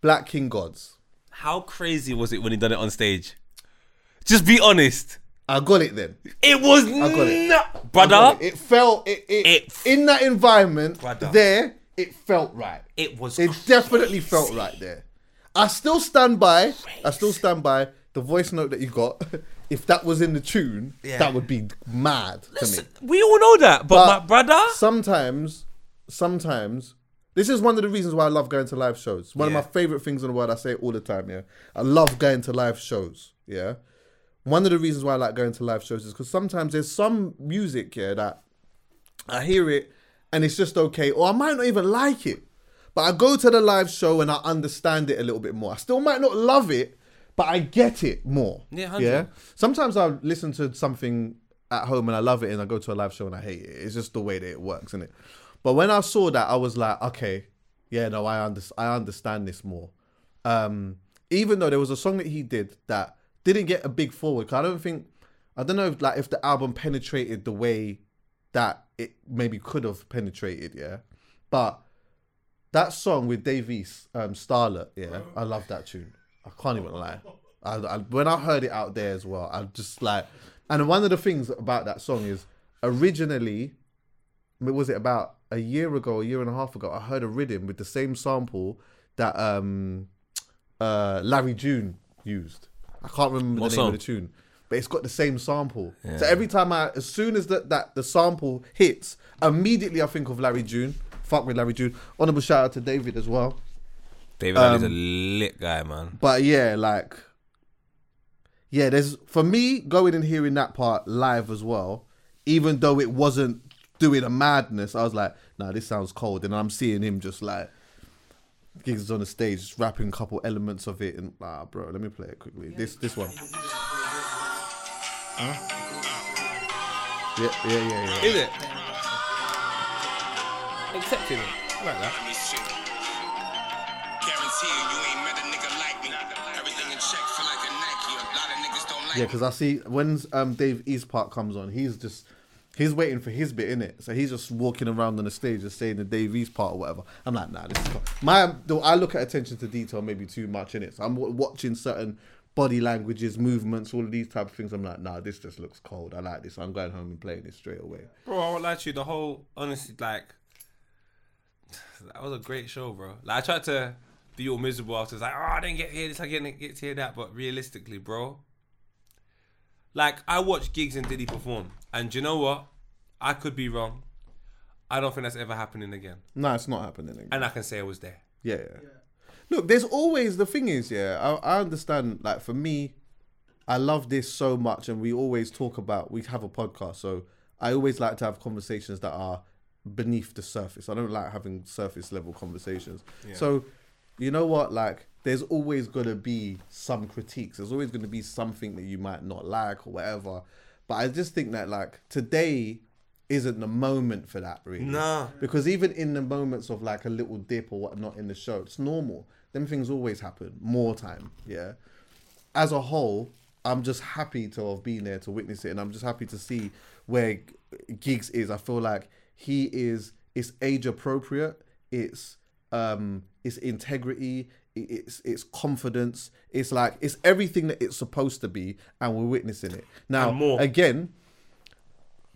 Black King Gods. How crazy was it when he done it on stage? Just be honest. I got it then. It was I got it. brother. it. It felt it, it, It- in that environment Brother. there. It felt right. It was It definitely felt right there. I still stand by. I still stand by the voice note that you got. if that was in the tune, Yeah. that would be mad to me. we all know that, but, my brother. Sometimes, sometimes. This is one of the reasons why I love going to live shows. One Yeah. of my favorite things in the world. I say it all the time. Yeah, I love going to live shows. Yeah, one of the reasons why I like going to live shows is because sometimes there's some music here that I hear it and it's just okay, or I might not even like it. But I go to the live show and I understand it a little bit more. I still might not love it, but I get it more. Yeah, 100. yeah. Sometimes I listen to something at home and I love it, and I go to a live show and I hate it. It's just the way that it works, isn't it? But when I saw that, I was like, okay, yeah, no, I under- I understand this more. Um, even though there was a song that he did that didn't get a big forward. 'cause I don't think I don't know if like if the album penetrated the way that it maybe could have penetrated, yeah. But that song with Dave East, um, Starlet, yeah, I love that tune. I can't even lie. I, I, when I heard it out there as well, I just like, and one of the things about that song is originally, was it about a year ago, a year and a half ago, I heard a rhythm with the same sample that um, uh, Larry June used. I can't remember What the name song? of the tune, but it's got the same sample. So every time I, as soon as that that the sample hits, immediately I think of Larry June. Fuck with Larry June. Honorable shout out to David as well. David is a um, lit guy, man. But yeah, like, yeah, there's for me going and hearing that part live as well, even though it wasn't doing a madness, I was like, nah, this sounds cold. And I'm seeing him just like, Giggs is on the stage, just rapping a couple elements of it. And, ah, bro, let me play it quickly. This this one. Yeah, yeah, yeah, yeah. Is it? Accepting it. I like that. Let me see. Guarantee you, you ain't met a nigga like me. Everything in check feel like a Nike. A lot of niggas don't like Yeah, because I see when um, Dave East Park comes on, he's just he's waiting for his bit in it. So he's just walking around on the stage just saying the Dave East part or whatever. I'm like, nah, this is cool. my. I look at attention to detail maybe too much in it. So I'm w- watching certain body languages, movements, all of these type of things. I'm like, nah, this just looks cold. I like this. I'm going home and playing it straight away. Bro, I won't lie to you. The whole, honestly, like, that was a great show, bro. Like, I tried to be all miserable after. It's like, oh, I didn't get here this, I didn't get to hear that. But realistically, bro, like, I watched Giggs and Diddy perform. And you know what? I could be wrong. I don't think that's ever happening again. No, it's not happening. Again. And I can say I was there. Yeah. yeah. Look, there's always the thing is, yeah, I, I understand. Like for me, I love this so much, and we always talk about. We have a podcast, so I always like to have conversations that are beneath the surface. I don't like having surface level conversations. So, you know what? Like, there's always gonna be some critiques. There's always gonna be something that you might not like or whatever. But I just think that like today isn't the moment for that really. Nah. Because even in the moments of like a little dip or whatnot in the show, it's normal. Them things always happen. More time, yeah. As a whole, I'm just happy to have been there to witness it, and I'm just happy to see where Giggs is. I feel like he is. It's age appropriate. It's um. It's integrity. It's it's confidence. It's like it's everything that it's supposed to be, and we're witnessing it now. More. Again,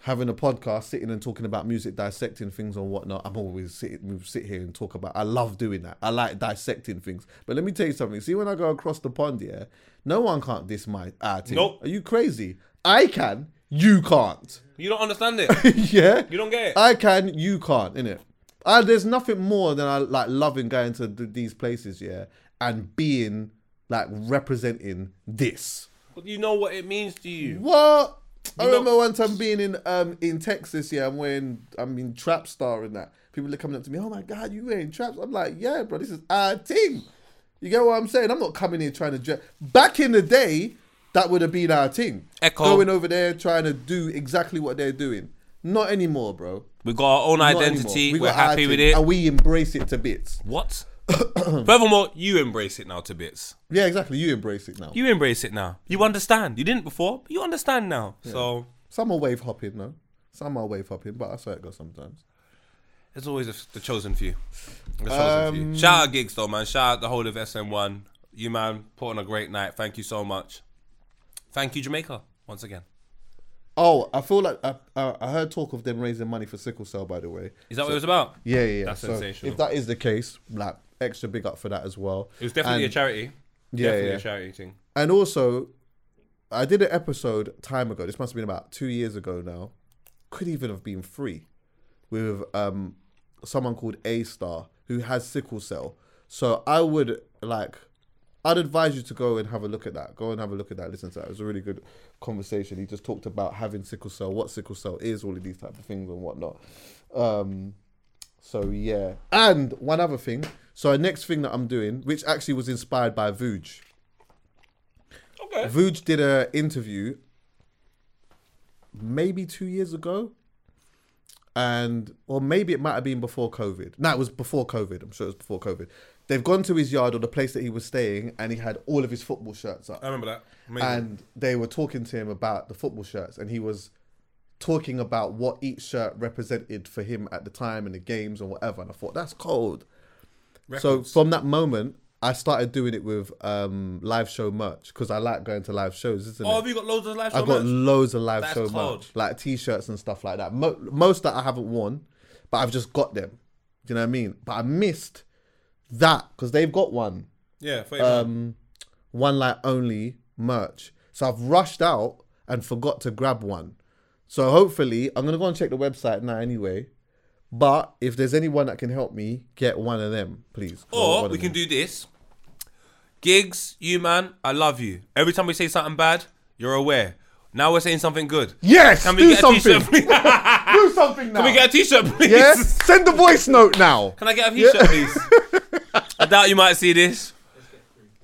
having a podcast, sitting and talking about music, dissecting things and whatnot. I'm always sit we sit here and talk about. I love doing that. I like dissecting things. But let me tell you something. See, when I go across the pond, yeah, no one can't diss my artist. Nope. Are you crazy? I can. You can't. You don't understand it. yeah. You don't get it. I can. You can't. Innit? Uh, there's nothing more than I like loving going to th- these places, yeah, and being like representing this. But you know what it means to you. What? I You know- remember one time being in um in Texas, yeah, I'm wearing I'm in Trapstar and that. People are coming up to me, oh my god, you wearing traps? I'm like, yeah, bro, this is our team. You get what I'm saying? I'm not coming here trying to dress. Back in the day, that would have been our team. Ecko. Going over there trying to do exactly what they're doing. Not anymore, bro. We got our own Not identity. We We're happy with it. and we embrace it to bits. What? Furthermore, you embrace it now to bits. Yeah, exactly. You embrace it now. You embrace it now. You understand. You didn't before, but you understand now. So Some are wave hopping, though. Some are wave hopping, but I how it goes sometimes. It's always a, the chosen few. The chosen um, few. Shout out Giggs though, man. Shout out the whole of SN1. You man, put on a great night. Thank you so much. Thank you, Jamaica, once again. Oh, I feel like I, I, I heard talk of them raising money for sickle cell. By the way, Is that what it was about? yeah, yeah, yeah. That's So sensational. If that is the case, like extra big up for that as well. It was definitely And- a charity. Yeah, definitely yeah. a charity thing. And also, I did an episode time ago. This must have been about two years ago now. Could even have been free with um someone called A Star who has sickle cell. So I would like, I'd advise you to go and have a look at that. Go and have a look at that. Listen to that. It was a really good conversation. He just talked about having sickle cell, what sickle cell is, all of these type of things and whatnot. Um, so yeah, and one other thing. So next thing that I'm doing, which actually was inspired by Vuj. Okay. Vuj did a interview maybe two years ago. and or maybe it might have been before COVID. No, it was before COVID. I'm sure it was before COVID. They've gone to his yard or the place that he was staying, and he had all of his football shirts up. I remember that. Amazing. and they were talking to him about the football shirts, and he was talking about what each shirt represented for him at the time and the games and whatever. And I thought that's cold. So from that moment, I started doing it with um, live show merch because I like going to live shows, isn't oh, it? have you got loads of live show I've got merch? loads of live That's show cold. merch, like t-shirts and stuff like that. Mo- most that I haven't worn, but I've just got them. Do you know what I mean? But I missed that because they've got one, Yeah, um, one like only merch. So I've rushed out and forgot to grab one. So hopefully, I'm gonna go and check the website now anyway. But if there's anyone that can help me, get one of them, please. Or we can do this. Giggs, you man, I love you. Every time we say something bad, you're aware. Now we're saying something good. Yes, Can we do get a something. t-shirt, please? Do something now. Can we get a t-shirt, please? yeah, send the voice note now. Can I get a t-shirt, please? Doubt you might see this.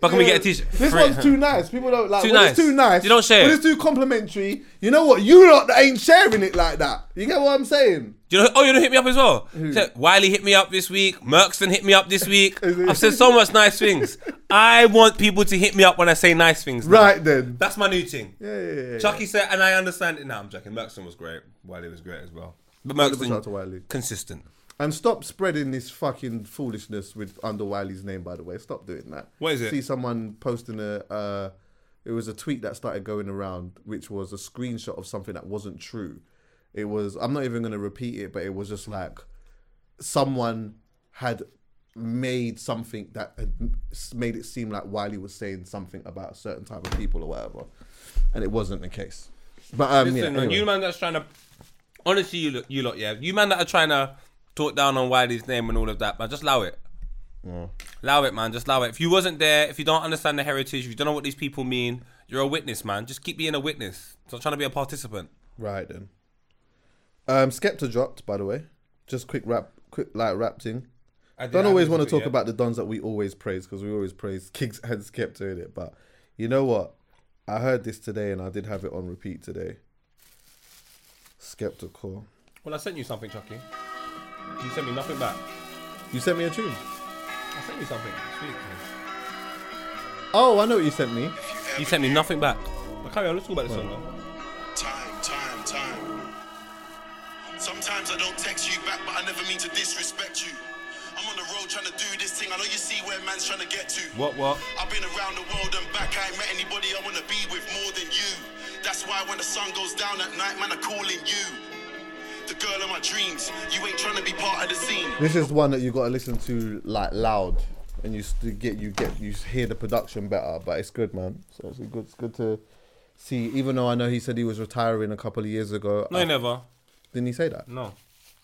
But can we get a t-shirt? This Free- one's too nice. People don't like Too when nice. it's too nice. You don't share When it. it's too complimentary, you know what? You lot that ain't sharing it like that. You get what I'm saying? Do you know, oh, you don't hit me up as well. So, Wiley hit me up this week. Merkston hit me up this week. I've said so much nice things. I want people to hit me up when I say nice things. now. Right then. That's my new thing. Yeah, yeah, yeah. Chucky said, and I understand it now. I'm joking. Merkston was great. Wiley was great as well. But Shout out to Merkston, Wiley. consistent. And stop spreading this fucking foolishness with under Wiley's name. By the way, stop doing that. What is it? See someone posting a. Uh, it was a tweet that started going around, which was a screenshot of something that wasn't true. It was. I'm not even going to repeat it, but it was just like someone had made something that had made it seem like Wiley was saying something about a certain type of people or whatever, and it wasn't the case. But um, Listen, yeah, man, you anyway. man that's trying to, honestly, you look, you lot, yeah, you man that are trying to talk down on Wiley's name and all of that, man, just allow it. Allow it, man. Just allow it. If you wasn't there, if you don't understand the heritage, if you don't know what these people mean, you're a witness, man. Just keep being a witness. Stop trying to be a participant. Right then. Um, Skepta dropped, by the way. Just quick rap, quick like rap thing. I Don't always want to talk yeah. about the dons that we always praise because we always praise Kings and Skepta in it. But you know what? I heard this today and I did have it on repeat today. Skeptical. Well, I sent you something, Chucky. You sent me nothing back. You sent me a tune. I sent you something. Sweet. Oh, I know what you sent me. You sent me nothing back. But carry on. Let's talk about this song. man. Time, time, time. Sometimes I don't text you back, but I never mean to disrespect you. I'm on the road trying to do this thing. I know you see where man's trying to get to. What? What? I've been around the world and back. I ain't met anybody I wanna be with more than you. That's why when the sun goes down at night, man, I'm calling you. This is one that you got to listen to like loud, and you st- get you get you hear the production better. But it's good, man. So it's good. It's good to see. Even though I know he said he was retiring a couple of years ago. No, I- he never. Didn't he say that? No.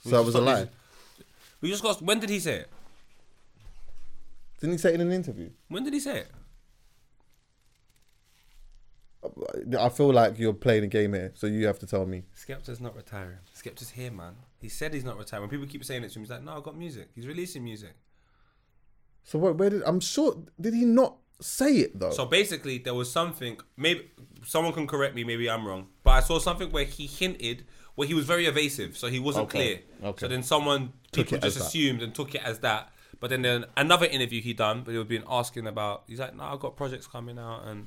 So that was a lie. We just got. When did he say it? Didn't he say it in an interview? When did he say it? I feel like you're playing a game here, so you have to tell me. Skepta's not retiring. Skepta's here, man. He said he's not retiring. When people keep saying it to him, he's like, "No, I've got music. He's releasing music." So what, where did I'm sure did he not say it though? So basically, there was something. Maybe someone can correct me. Maybe I'm wrong, but I saw something where he hinted, where he was very evasive, so he wasn't Okay, clear. okay. So then someone Took people it as just that. assumed and took it as that. But then, then another interview he done, but he was being asking about. He's like, "No, I've got projects coming out," and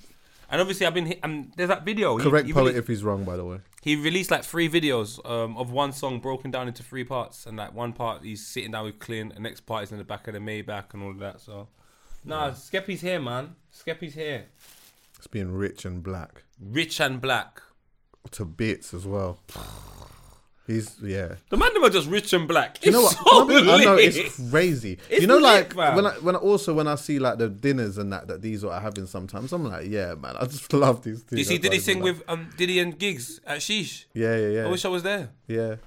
and obviously I've been. Um, there's that video. Correct he poet released- if he's wrong, by the way. he released like three videos um, of one song broken down into three parts, and like one part he's sitting down with Clint, the next part is in the back of the Maybach and all of that. So, nah, Skeppy's here, man. Skeppy's here, It's being rich and black rich and black. to bits as well. He's yeah. The man them are just rich and black. You know what? It's so I know it's crazy. It's you know, lit, like fam. when I when I, also when I see like the dinners and that that these are having sometimes, I'm like, yeah, man, I just love these things. You see, did he sing like- with um, Diddy and Giggs at Sheesh? Yeah, yeah, yeah. I wish I was there. Yeah.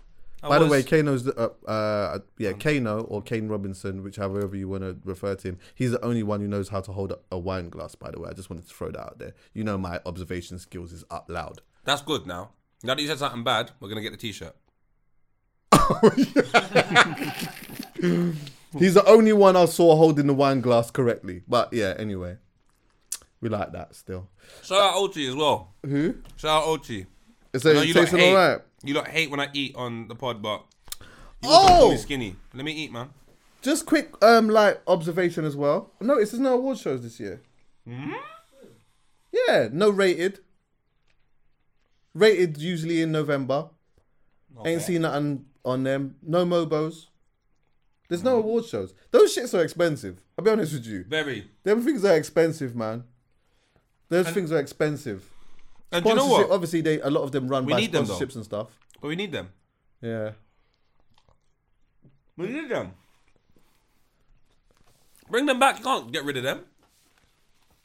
I By the way, Kano's the, uh, uh, yeah, Kano or Kane Robinson, whichever you want to refer to him. He's the only one who knows how to hold a, a wine glass. By the way, I just wanted to throw that out there. You know, my observation skills is up loud. That's good now. Now that you said something bad, we're gonna get the T-shirt. He's the only one I saw holding the wine glass correctly. But yeah, anyway, we like that still. Shout out Ochi as well. Who? Shout out Ochi. Is know you tasting hate. all right? You lot hate when I eat on the pod, but You Oh! skinny. Let me eat, man. Just quick, um, like observation as well. Notice there's no award shows this year. Yeah, no rated. Rated usually in November. Ain't seen nothing on them. No MOBOs. There's no award shows. Those shits are expensive. I'll be honest with you. Very. Them things are expensive, man. Those things are expensive. And do you know Sponsorship, what? obviously, they a lot of them run We by need them, though. sponsorships and stuff. But we need them. Yeah. We need them. Bring them back. You can't get rid of them.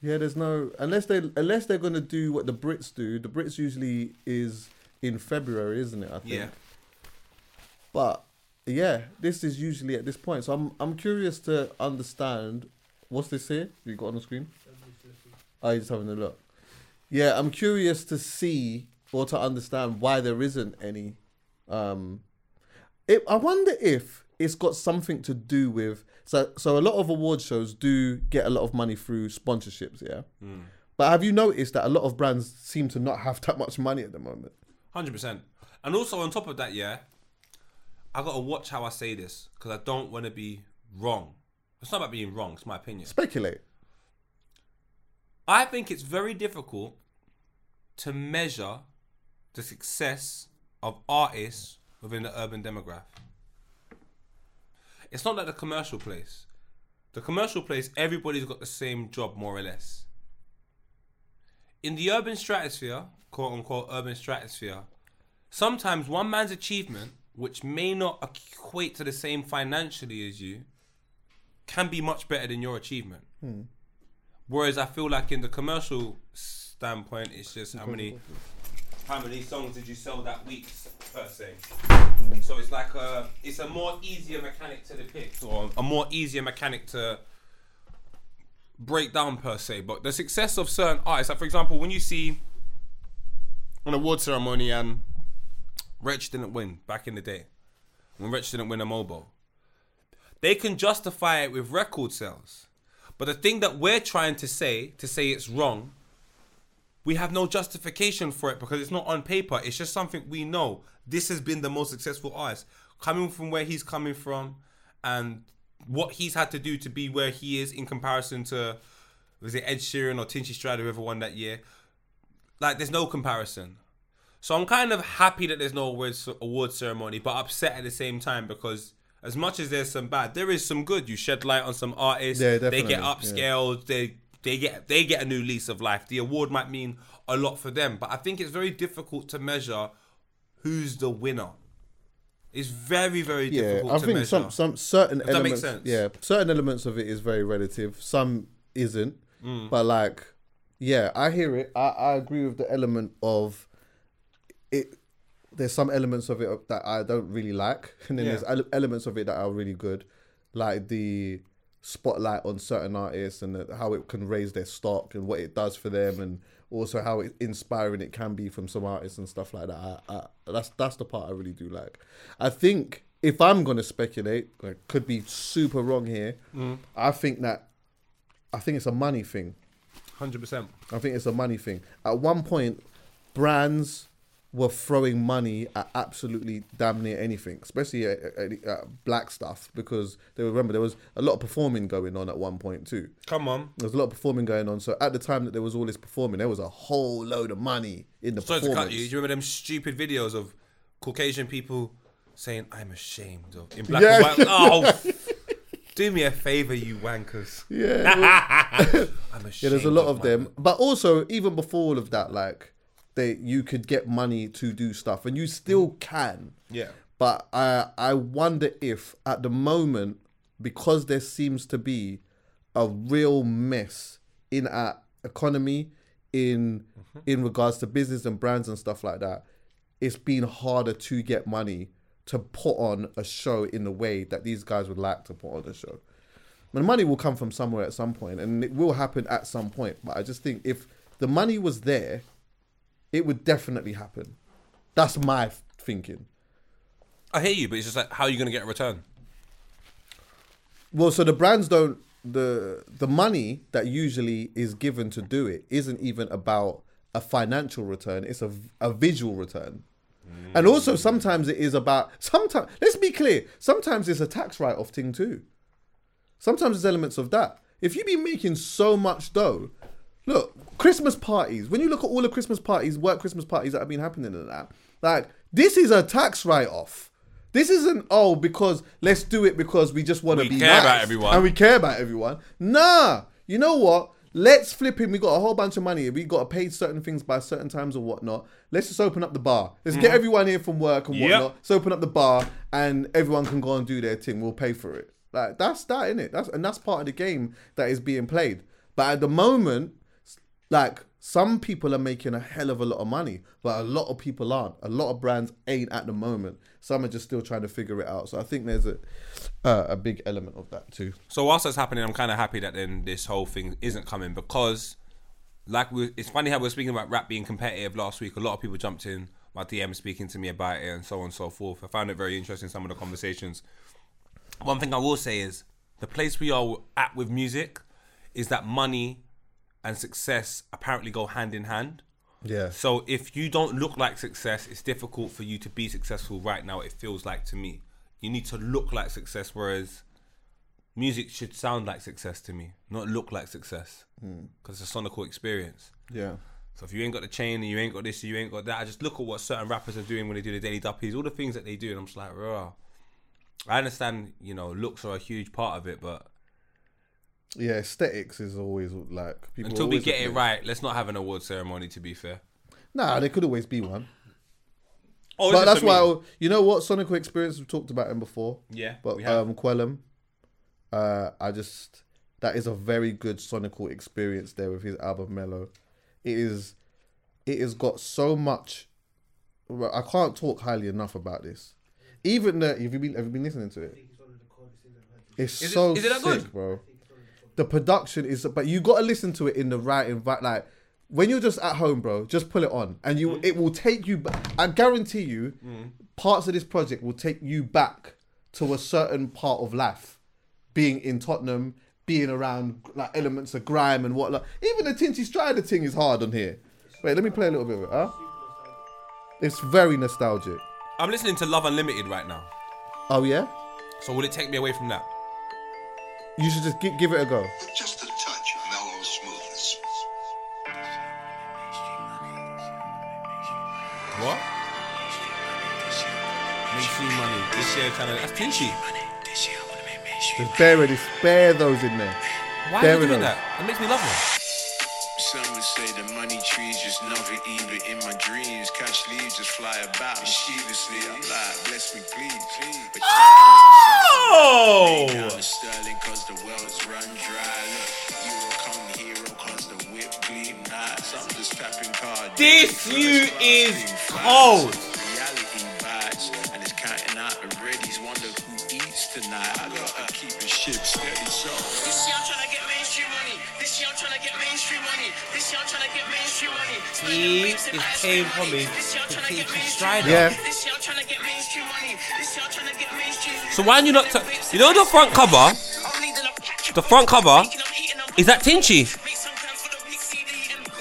Yeah, there's no unless they unless they're gonna do what the Brits do. The Brits usually is in February, isn't it? I think. Yeah. But yeah, this is usually at this point. So I'm I'm curious to understand what's this here you got on the screen. Oh, you're just having a look. Yeah, I'm curious to see or to understand why there isn't any. Um, it, I wonder if it's got something to do with so so a lot of award shows do get a lot of money through sponsorships, yeah. But have you noticed that a lot of brands seem to not have that much money at the moment? Hundred percent. And also on top of that, yeah, I gotta watch how I say this because I don't want to be wrong. It's not about being wrong. It's my opinion. Speculate. I think it's very difficult to measure the success of artists within the urban demographic. It's not like the commercial place. The commercial place, everybody's got the same job, more or less. In the urban stratosphere, quote unquote urban stratosphere, sometimes one man's achievement, which may not equate to the same financially as you, can be much better than your achievement. Hmm. Whereas I feel like in the commercial standpoint, it's just how many how many songs did you sell that week per se. Hmm. So it's like a it's a more easier mechanic to depict or a more easier mechanic to break down per se. But the success of certain artists, like for example, when you see an award ceremony and Wretch didn't win back in the day, when Wretch didn't win a MOBO, they can justify it with record sales. But the thing that we're trying to say, to say it's wrong, we have no justification for it because it's not on paper. It's just something we know. This has been the most successful artist. Coming from where he's coming from and what he's had to do to be where he is in comparison to, was it Ed Sheeran or Tinchy Stryder, whoever won that year? Like, there's no comparison. So I'm kind of happy that there's no awards, award ceremony, but upset at the same time because as much as there's some bad, there is some good. You shed light on some artists. Yeah, They get definitely, yeah. upscaled. They they get they get a new lease of life. The award might mean a lot for them, but I think it's very difficult to measure who's the winner. It's very very Yeah, difficult I to think measure. some some certain Does that make elements. sense? Yeah, certain elements of it is very relative. Some isn't, Mm. but like, yeah, I hear it. I, I agree with the element of it. There's some elements of it that I don't really like, and then Yeah. there's elements of it that are really good, like the spotlight on certain artists and how it can raise their stock and what it does for them, and also how it, inspiring it can be from some artists and stuff like that. I, I, that's that's the part I really do like. I think if I'm gonna speculate, I could be super wrong here. Mm. I think that I think it's a money thing. Hundred percent. I think it's a money thing. At one point, brands were throwing money at absolutely damn near anything, especially at, at, at black stuff, because they remember there was a lot of performing going on at one point too. Come on. There was a lot of performing going on. So at the time that there was all this performing, there was a whole load of money in the Sorry to cut you. Do you remember them stupid videos of Caucasian people saying, "I'm ashamed of" in black Yeah. and white? Oh, do me a favor, you wankers. Yeah, I'm ashamed. Yeah, there's a lot of of them. But also, even before all of that, like they you could get money to do stuff, and you still can. Yeah. But I I wonder if at the moment, because there seems to be a real mess in our economy, in mm-hmm. in regards to business and brands and stuff like that, it's been harder to get money to put on a show in the way that these guys would like to put on a show. Mean, money will come from somewhere at some point, and it will happen at some point. But I just think if the money was there, it would definitely happen. That's my thinking. I hear you, but it's just like, how are you going to get a return? Well, so the brands don't the the money that usually is given to do it isn't even about a financial return. It's a a visual return. And also sometimes it is about sometimes let's be clear, sometimes it's a tax write off thing too. Sometimes there's elements of that. If you be making so much dough, look, Christmas parties, when you look at all the Christmas parties, work Christmas parties that have been happening and that, like this is a tax write off. This isn't oh because let's do it because we just want to be care nice about everyone. and we care about everyone. Nah, you know what? Let's flip him. We got a whole bunch of money. We got to pay certain things by certain times or whatnot. Let's just open up the bar. Let's get mm-hmm. everyone here from work and Yep. whatnot. Let's open up the bar and everyone can go and do their thing. We'll pay for it. Like that's that in it. That's and that's part of the game that is being played. But at the moment, like some people are making a hell of a lot of money, but a lot of people aren't. A lot of brands ain't at the moment. Some are just still trying to figure it out. So I think there's a uh, a big element of that too. So whilst that's happening, I'm kind of happy that then this whole thing isn't coming because, like, we, it's funny how we are speaking about rap being competitive last week. A lot of people jumped in my DM speaking to me about it and so on and so forth. I found it very interesting some of the conversations. One thing I will say is the place we are at with music is that money and success apparently go hand in hand. Yeah. So if you don't look like success, it's difficult for you to be successful right now. It feels like to me, you need to look like success. Whereas music should sound like success to me, not look like success, hmm. because it's a sonical experience. Yeah. So if you ain't got the chain and you ain't got this, you ain't got that. I just look at what certain rappers are doing when they do the daily duppies, all the things that they do, and I'm just like, raw. I understand, you know, looks are a huge part of it, but Yeah, aesthetics is always like people until we get it right, let's not have an award ceremony. To be fair, Nah, there could always be one. oh, but that's why I- you know what Sonical Experience we've talked about him before. Yeah, but we have. um, Kwollem, uh, I just that is a very good Sonical experience there with his album Mellow. It is, it has got so much. I can't talk highly enough about this. Even the have you been have you been listening to it? It's Is so is it that sick, good? bro. The production is, but you got to listen to it in the right environment. Like when you're just at home, bro, just pull it on, and you mm. it will take you. ba- I guarantee you, mm. parts of this project will take you back to a certain part of life, being in Tottenham, being around like elements of grime and whatnot. Even the Tinchy Stryder thing is hard on here. Wait, let me play a little bit of it. Huh? It's very nostalgic. I'm listening to Love Unlimited right now. Oh yeah, So will it take me away from that? You should just gi- give it a go. Just a touch of mellow smoothness. What? Mainstream money. This year trying to. That's Tinchy. There's bare of this, bare those in there. Why Bare are you doing those. that? It makes me love her. Some would say the money trees just never even in my dreams. Cash leaves just fly about mischievously. I'm like, bless me, please. But Down to Sterling cause the wells run dry. Look, Euro come hero cause the whip gleam nights. I'm just tapping card. This you is cold. Reality bites and it's counting out the readies. Wonder who eats tonight. I gotta keep the ship steady. Money. This year I'm trying to get mainstream. So why you not? T- you know the front cover. The front cover is that Tinchy.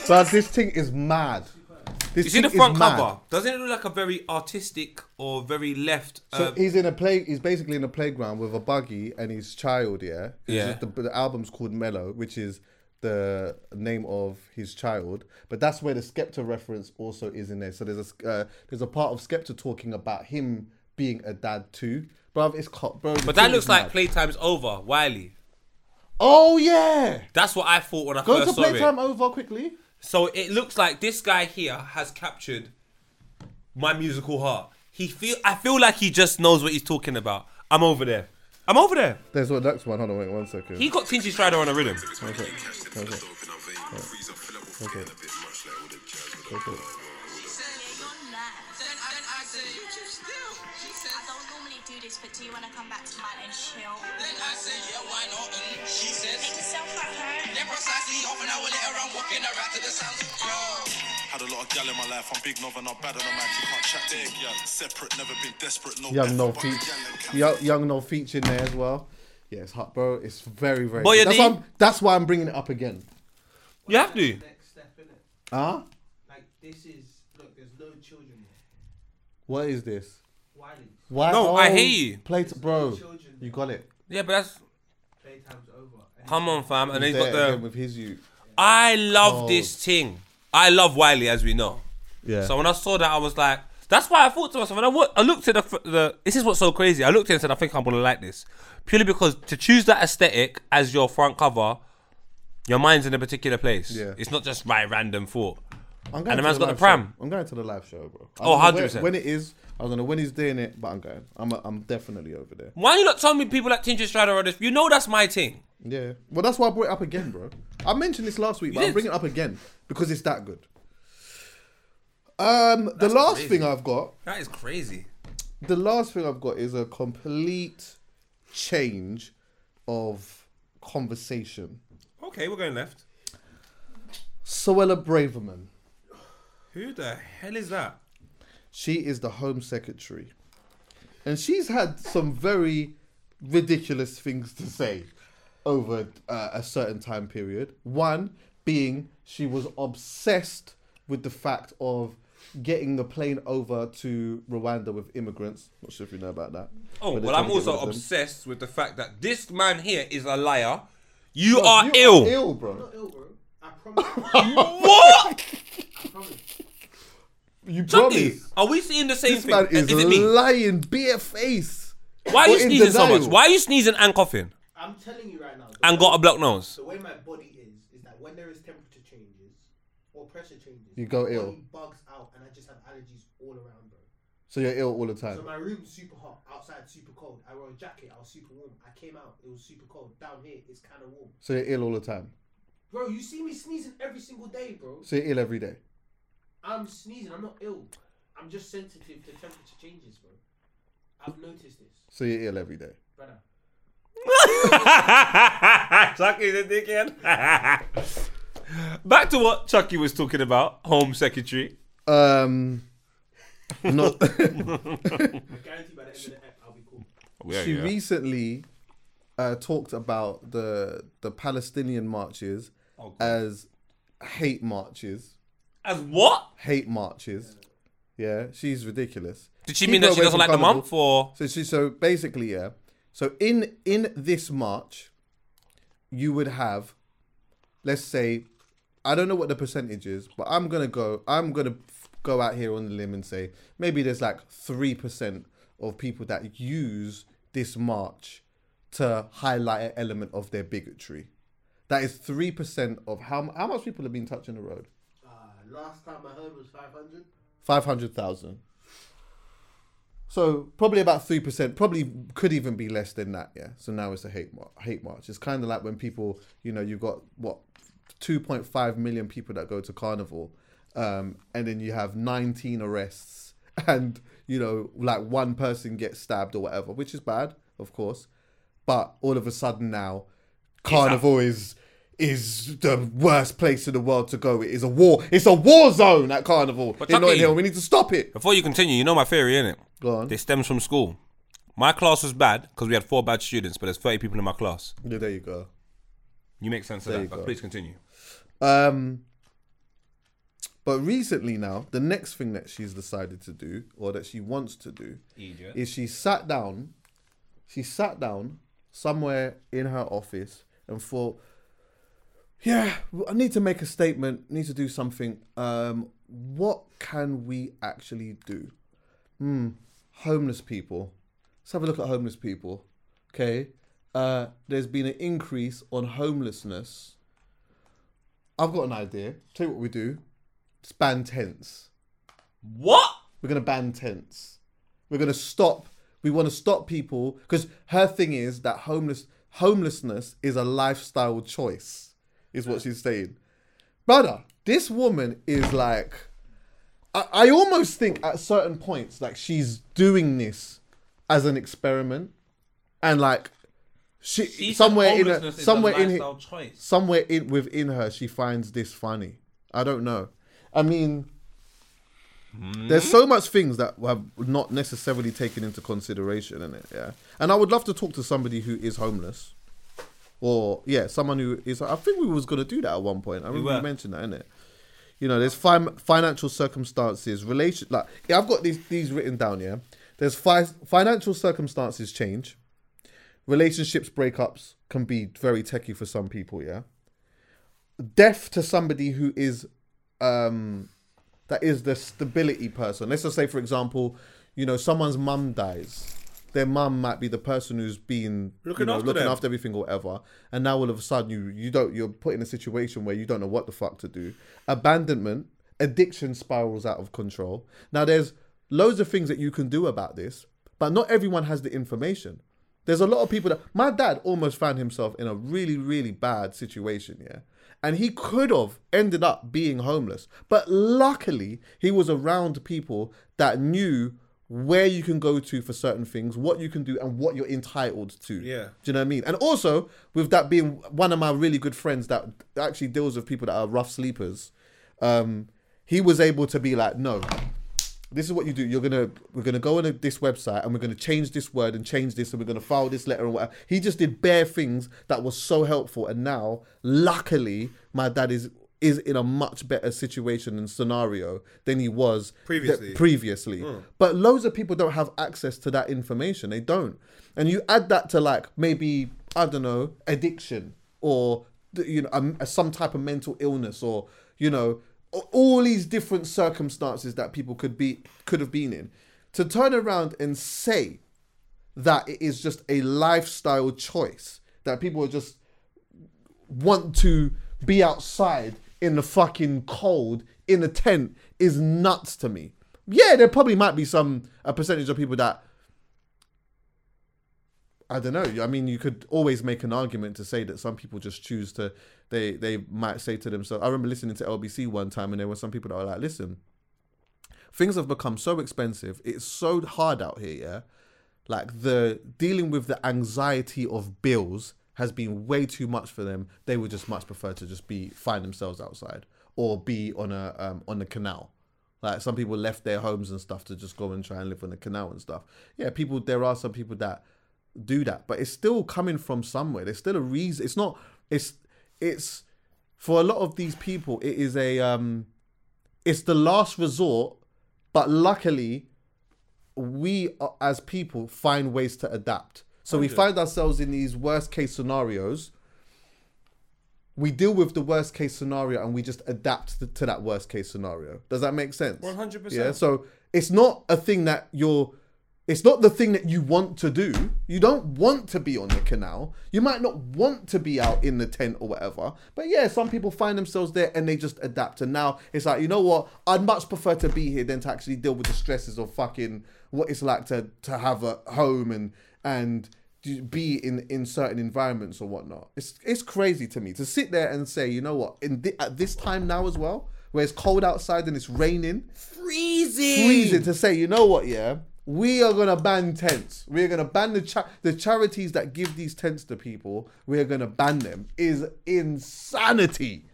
But this thing is mad. This You see the thing is front cover? Doesn't it look like a very artistic or very left? So uh, he's in a play. He's basically in a playground with a buggy and his child. Yeah, It's Yeah. just The, the album's called Mellow, which is the name of his child. But that's where the Skepta reference also is in there. So there's a uh, there's a part of Skepta talking about him being a dad too. Bro, it's bro. but that looks like mad. Playtime's over. Wiley. Oh yeah. That's what I thought when I Go first saw it. Go to playtime over quickly. So it looks like this guy here has captured my musical heart. He feel I feel like he just knows what he's talking about. I'm over there. I'm over there. There's one next one. Hold on, wait one second. He got Tinchy Stryder on a rhythm. Okay. Okay. Okay. Okay. I don't normally do this, but do you want to come back to mine and chill? Make yourself at home. Had a lot of gal in my life. I'm big nova, not bad on a man. You can't chat to me. Separate, never been desperate. No Young effort, No but feature, gal and cat- young, young No feature in there as well. Yeah, it's hot, bro. It's very, very. Boy. That's why, I'm, that's why I'm bringing it up again. You have to. Next step in it. Huh? Like this is look. There's no children here. What is this? Wiley's. Why? No, I oh, hear you. Play t- bro. Children You got it. Yeah, but that's Playtime's over. Come on, fam. And he's There got again the. with his youth. I love Oh. this thing. I love Wiley, as we know. Yeah. So when I saw that, I was like, that's why I thought to myself. And I, wa- I looked at the, the. This is what's so crazy. I looked at it and said, I think I'm gonna like this, purely because to choose that aesthetic as your front cover, your mind's in a particular place. Yeah. It's not just right random thought. I'm going And the to man's got the pram. show. I'm going to the live show, bro. I Oh, 100%. When, when it is, I don't know when he's doing it, but I'm going. I'm, I'm definitely over there. Why are you not telling me people like Tinchy Stryder are this? You know that's my thing. Yeah. Well, that's why I brought it up again, bro. I mentioned this last week, but. I'm bringing it up again because it's that good. Um, the last crazy. thing I've got, That is crazy. the last thing I've got is a complete change of conversation. Okay, we're going left. Suella Braverman, Who the hell is that? she is the Home Secretary, and she's had some very ridiculous things to say over uh, a certain time period. One being she was obsessed with the fact of getting the plane over to Rwanda with immigrants. Not sure if you know about that. Oh, well, I'm trying to get also rid of them. obsessed with the fact that this man here is a liar. You Bro, are you ill. ill, bro. not ill, bro. I promise. What? I promise. You Chucky, promise. are we seeing the same This thing? man is, is it me? lying, bare face. Why are you Or in sneezing so much? Why are you sneezing and coughing I'm telling you right now. and got a blocked nose? The way my body is is that when there is temperature changes or pressure changes, You go my ill. body bugs out, and I just have allergies all around, bro. So you're ill all the time. So my room's super hot, outside super cold. I wore a jacket, I was super warm. I came out, it was super cold. Down here, it's kind of warm. So you're ill all the time. Bro, you see me sneezing every single day, bro. So you're ill every day. I'm sneezing. I'm not ill. I'm just sensitive to temperature changes, bro. I've noticed this, So you're ill every day. brother. Chucky's a dickhead. Back to what Chucky was talking about, Home Secretary. Um, not. I guarantee by the end of the ep, I'll be cool. she recently uh, talked about the the Palestinian marches as hate marches. As what? Hate marches. Yeah, she's ridiculous. Did she Keep mean that she doesn't from like the month or? So she so basically yeah. So in in this march, you would have, let's say, I don't know what the percentage is, but I'm gonna go. I'm gonna go out here on the limb and say maybe there's like three percent of people that use this march to highlight an element of their bigotry. That is three percent of how how much people have been touching the road. Uh, last time I heard was 500. Five hundred thousand. So probably about three percent. Probably could even be less than that. Yeah. So now it's a hate mar- hate march. It's kind of like when people, you know, you've got what two point five million people that go to carnival, um, and then you have nineteen arrests, and you know, like one person gets stabbed or whatever, which is bad, of course. But all of a sudden now, carnival is is the worst place in the world to go. It is a war. It's a war zone at carnival But in Notting Hill. We need to stop it. Before you continue, you know my theory, innit? Go on. This stems from school. My class was bad because we had four bad students, but there's 30 people in my class. Yeah, there you go. You make sense There of you that, but please continue. Um, but recently now, the next thing that she's decided to do, or that she wants to do, Idiot. is she sat down. She sat down somewhere in her office and thought, "Yeah, I need to make a statement. Need to do something. Um, what can we actually do? Hmm, homeless people. Let's have a look at homeless people. Okay, uh, there's been an increase on homelessness. I've got an idea. Tell you what we do. Let's ban tents. What? We're gonna ban tents. We're gonna stop. We want to stop people because her thing is that homeless homelessness is a lifestyle choice. Is what she's saying, brother. This woman is like. I, I almost think at certain points like she's doing this as an experiment, and like she She somewhere in her, somewhere in her, choice. somewhere in within her she finds this funny. I don't know. I mean, there's so much things that have not necessarily taken into consideration in it. Yeah, and I would love to talk to somebody who is homeless, or yeah, someone who is. I think we was gonna do that at one point. I remember we you mentioned that, innit? You know, there's fin- financial circumstances, relation. Like, yeah, I've got these these written down. Yeah, there's fi- financial circumstances change. Relationships breakups can be very techie for some people. Yeah, death to somebody who is um that is the stability person. Let's just say, for example, you know, someone's mum dies. Their mum might be the person who's been Looking you know, after looking them. after everything or whatever, and now all of a sudden you you don't you're put in a situation where you don't know what the fuck to do. Abandonment, addiction spirals out of control. Now there's loads of things that you can do about this, but not everyone has the information. There's a lot of people that my dad almost found himself in a really really bad situation, yeah. And he could have ended up being homeless. But luckily, he was around people that knew where you can go to for certain things, what you can do, and what you're entitled to. Yeah. Do you know what I mean? And also, with that being one of my really good friends that actually deals with people that are rough sleepers, um, he was able to be like, no, this is what you do. You're gonna we're gonna go on a, this website and we're gonna change this word and change this and we're gonna file this letter and whatever. He just did bare things that was so helpful. And now, luckily, my dad is is in a much better situation and scenario than he was Previously. th- previously. Hmm. But loads of people don't have access to that information. They don't. And you add that to like maybe I don't know addiction or you know a, a- some type of mental illness or you know all these different circumstances that people could be could have been in. To turn around and say that it is just a lifestyle choice that people just want to be outside in the fucking cold in a tent is nuts to me. Yeah, there probably might be some a percentage of people that I don't know. I mean, you could always make an argument to say that some people just choose to. They they might say to themselves. I remember listening to LBC one time, and there were some people that were like, "Listen, things have become so expensive. It's so hard out here. Yeah, like the dealing with the anxiety of bills has been way too much for them. They would just much prefer to just be find themselves outside or be on a um, on the canal. Like some people left their homes and stuff to just go and try and live on the canal and stuff. Yeah, people. There are some people that do that, but it's still coming from somewhere. There's still a reason. It's not. It's it's for a lot of these people. It is a um, it's the last resort. But luckily, we uh, as people find ways to adapt. So we find ourselves in these worst case scenarios. We deal with the worst case scenario and we just adapt to, to that worst case scenario. Does that make sense? 100%. Yeah. So it's not a thing that you're. It's not the thing that you want to do. You don't want to be on the canal. You might not want to be out in the tent or whatever. But yeah, some people find themselves there and they just adapt. And now it's like, you know what? I'd much prefer to be here than to actually deal with the stresses of fucking what it's like to to have a home and and be in in certain environments or whatnot. It's it's crazy to me to sit there and say, you know what? In thi- at this time now as well, where it's cold outside and it's raining, Freezing. freezing to say, you know what, yeah, we are gonna ban tents. We're gonna ban the cha- the charities that give these tents to people. We're gonna ban them. Is insanity.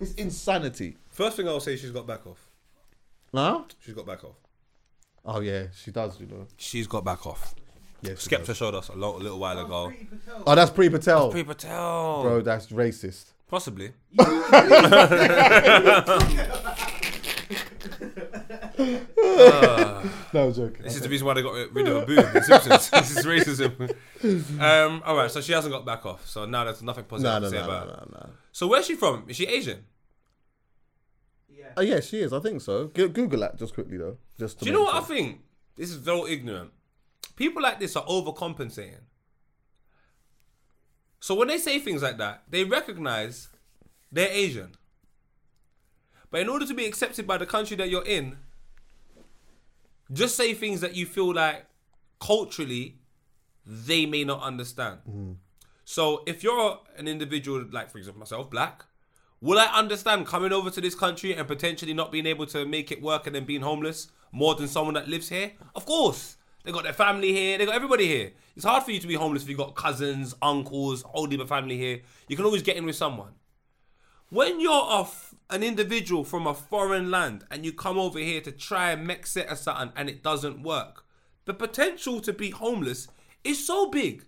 It's insanity. First thing I'll say, she's got back off. Huh? She's got back off. Oh yeah, she does. You know. She's got back off. Yeah. she Skepta does. showed us a, lo- a little while ago. Oh, that's Priti Patel, Priti Patel. bro. That's racist. Possibly. No joking. This is the reason why they got rid of Apu in Simpsons. this is racism. Um, all right, so she hasn't got back off. So now there's nothing positive No, to no, say no, about no, her. no, no. So where's she from? Is she Asian? Yeah. Oh yeah, she is. I think so. Go- Google that just quickly though. Just to Do you know make what I sure. think? This is very ignorant. People like this are overcompensating. So when they say things like that, they recognize they're Asian. But in order to be accepted by the country that you're in, just say things that you feel like culturally they may not understand. Mm. So if you're an individual, like for example myself, black, will I understand coming over to this country and potentially not being able to make it work and then being homeless more than someone that lives here? Of course. They got their family here, they got everybody here. It's hard for you to be homeless if you've got cousins, uncles, whole of family here. You can always get in with someone. When you're a f- an individual from a foreign land and you come over here to try and make set or something and it doesn't work, the potential to be homeless is so big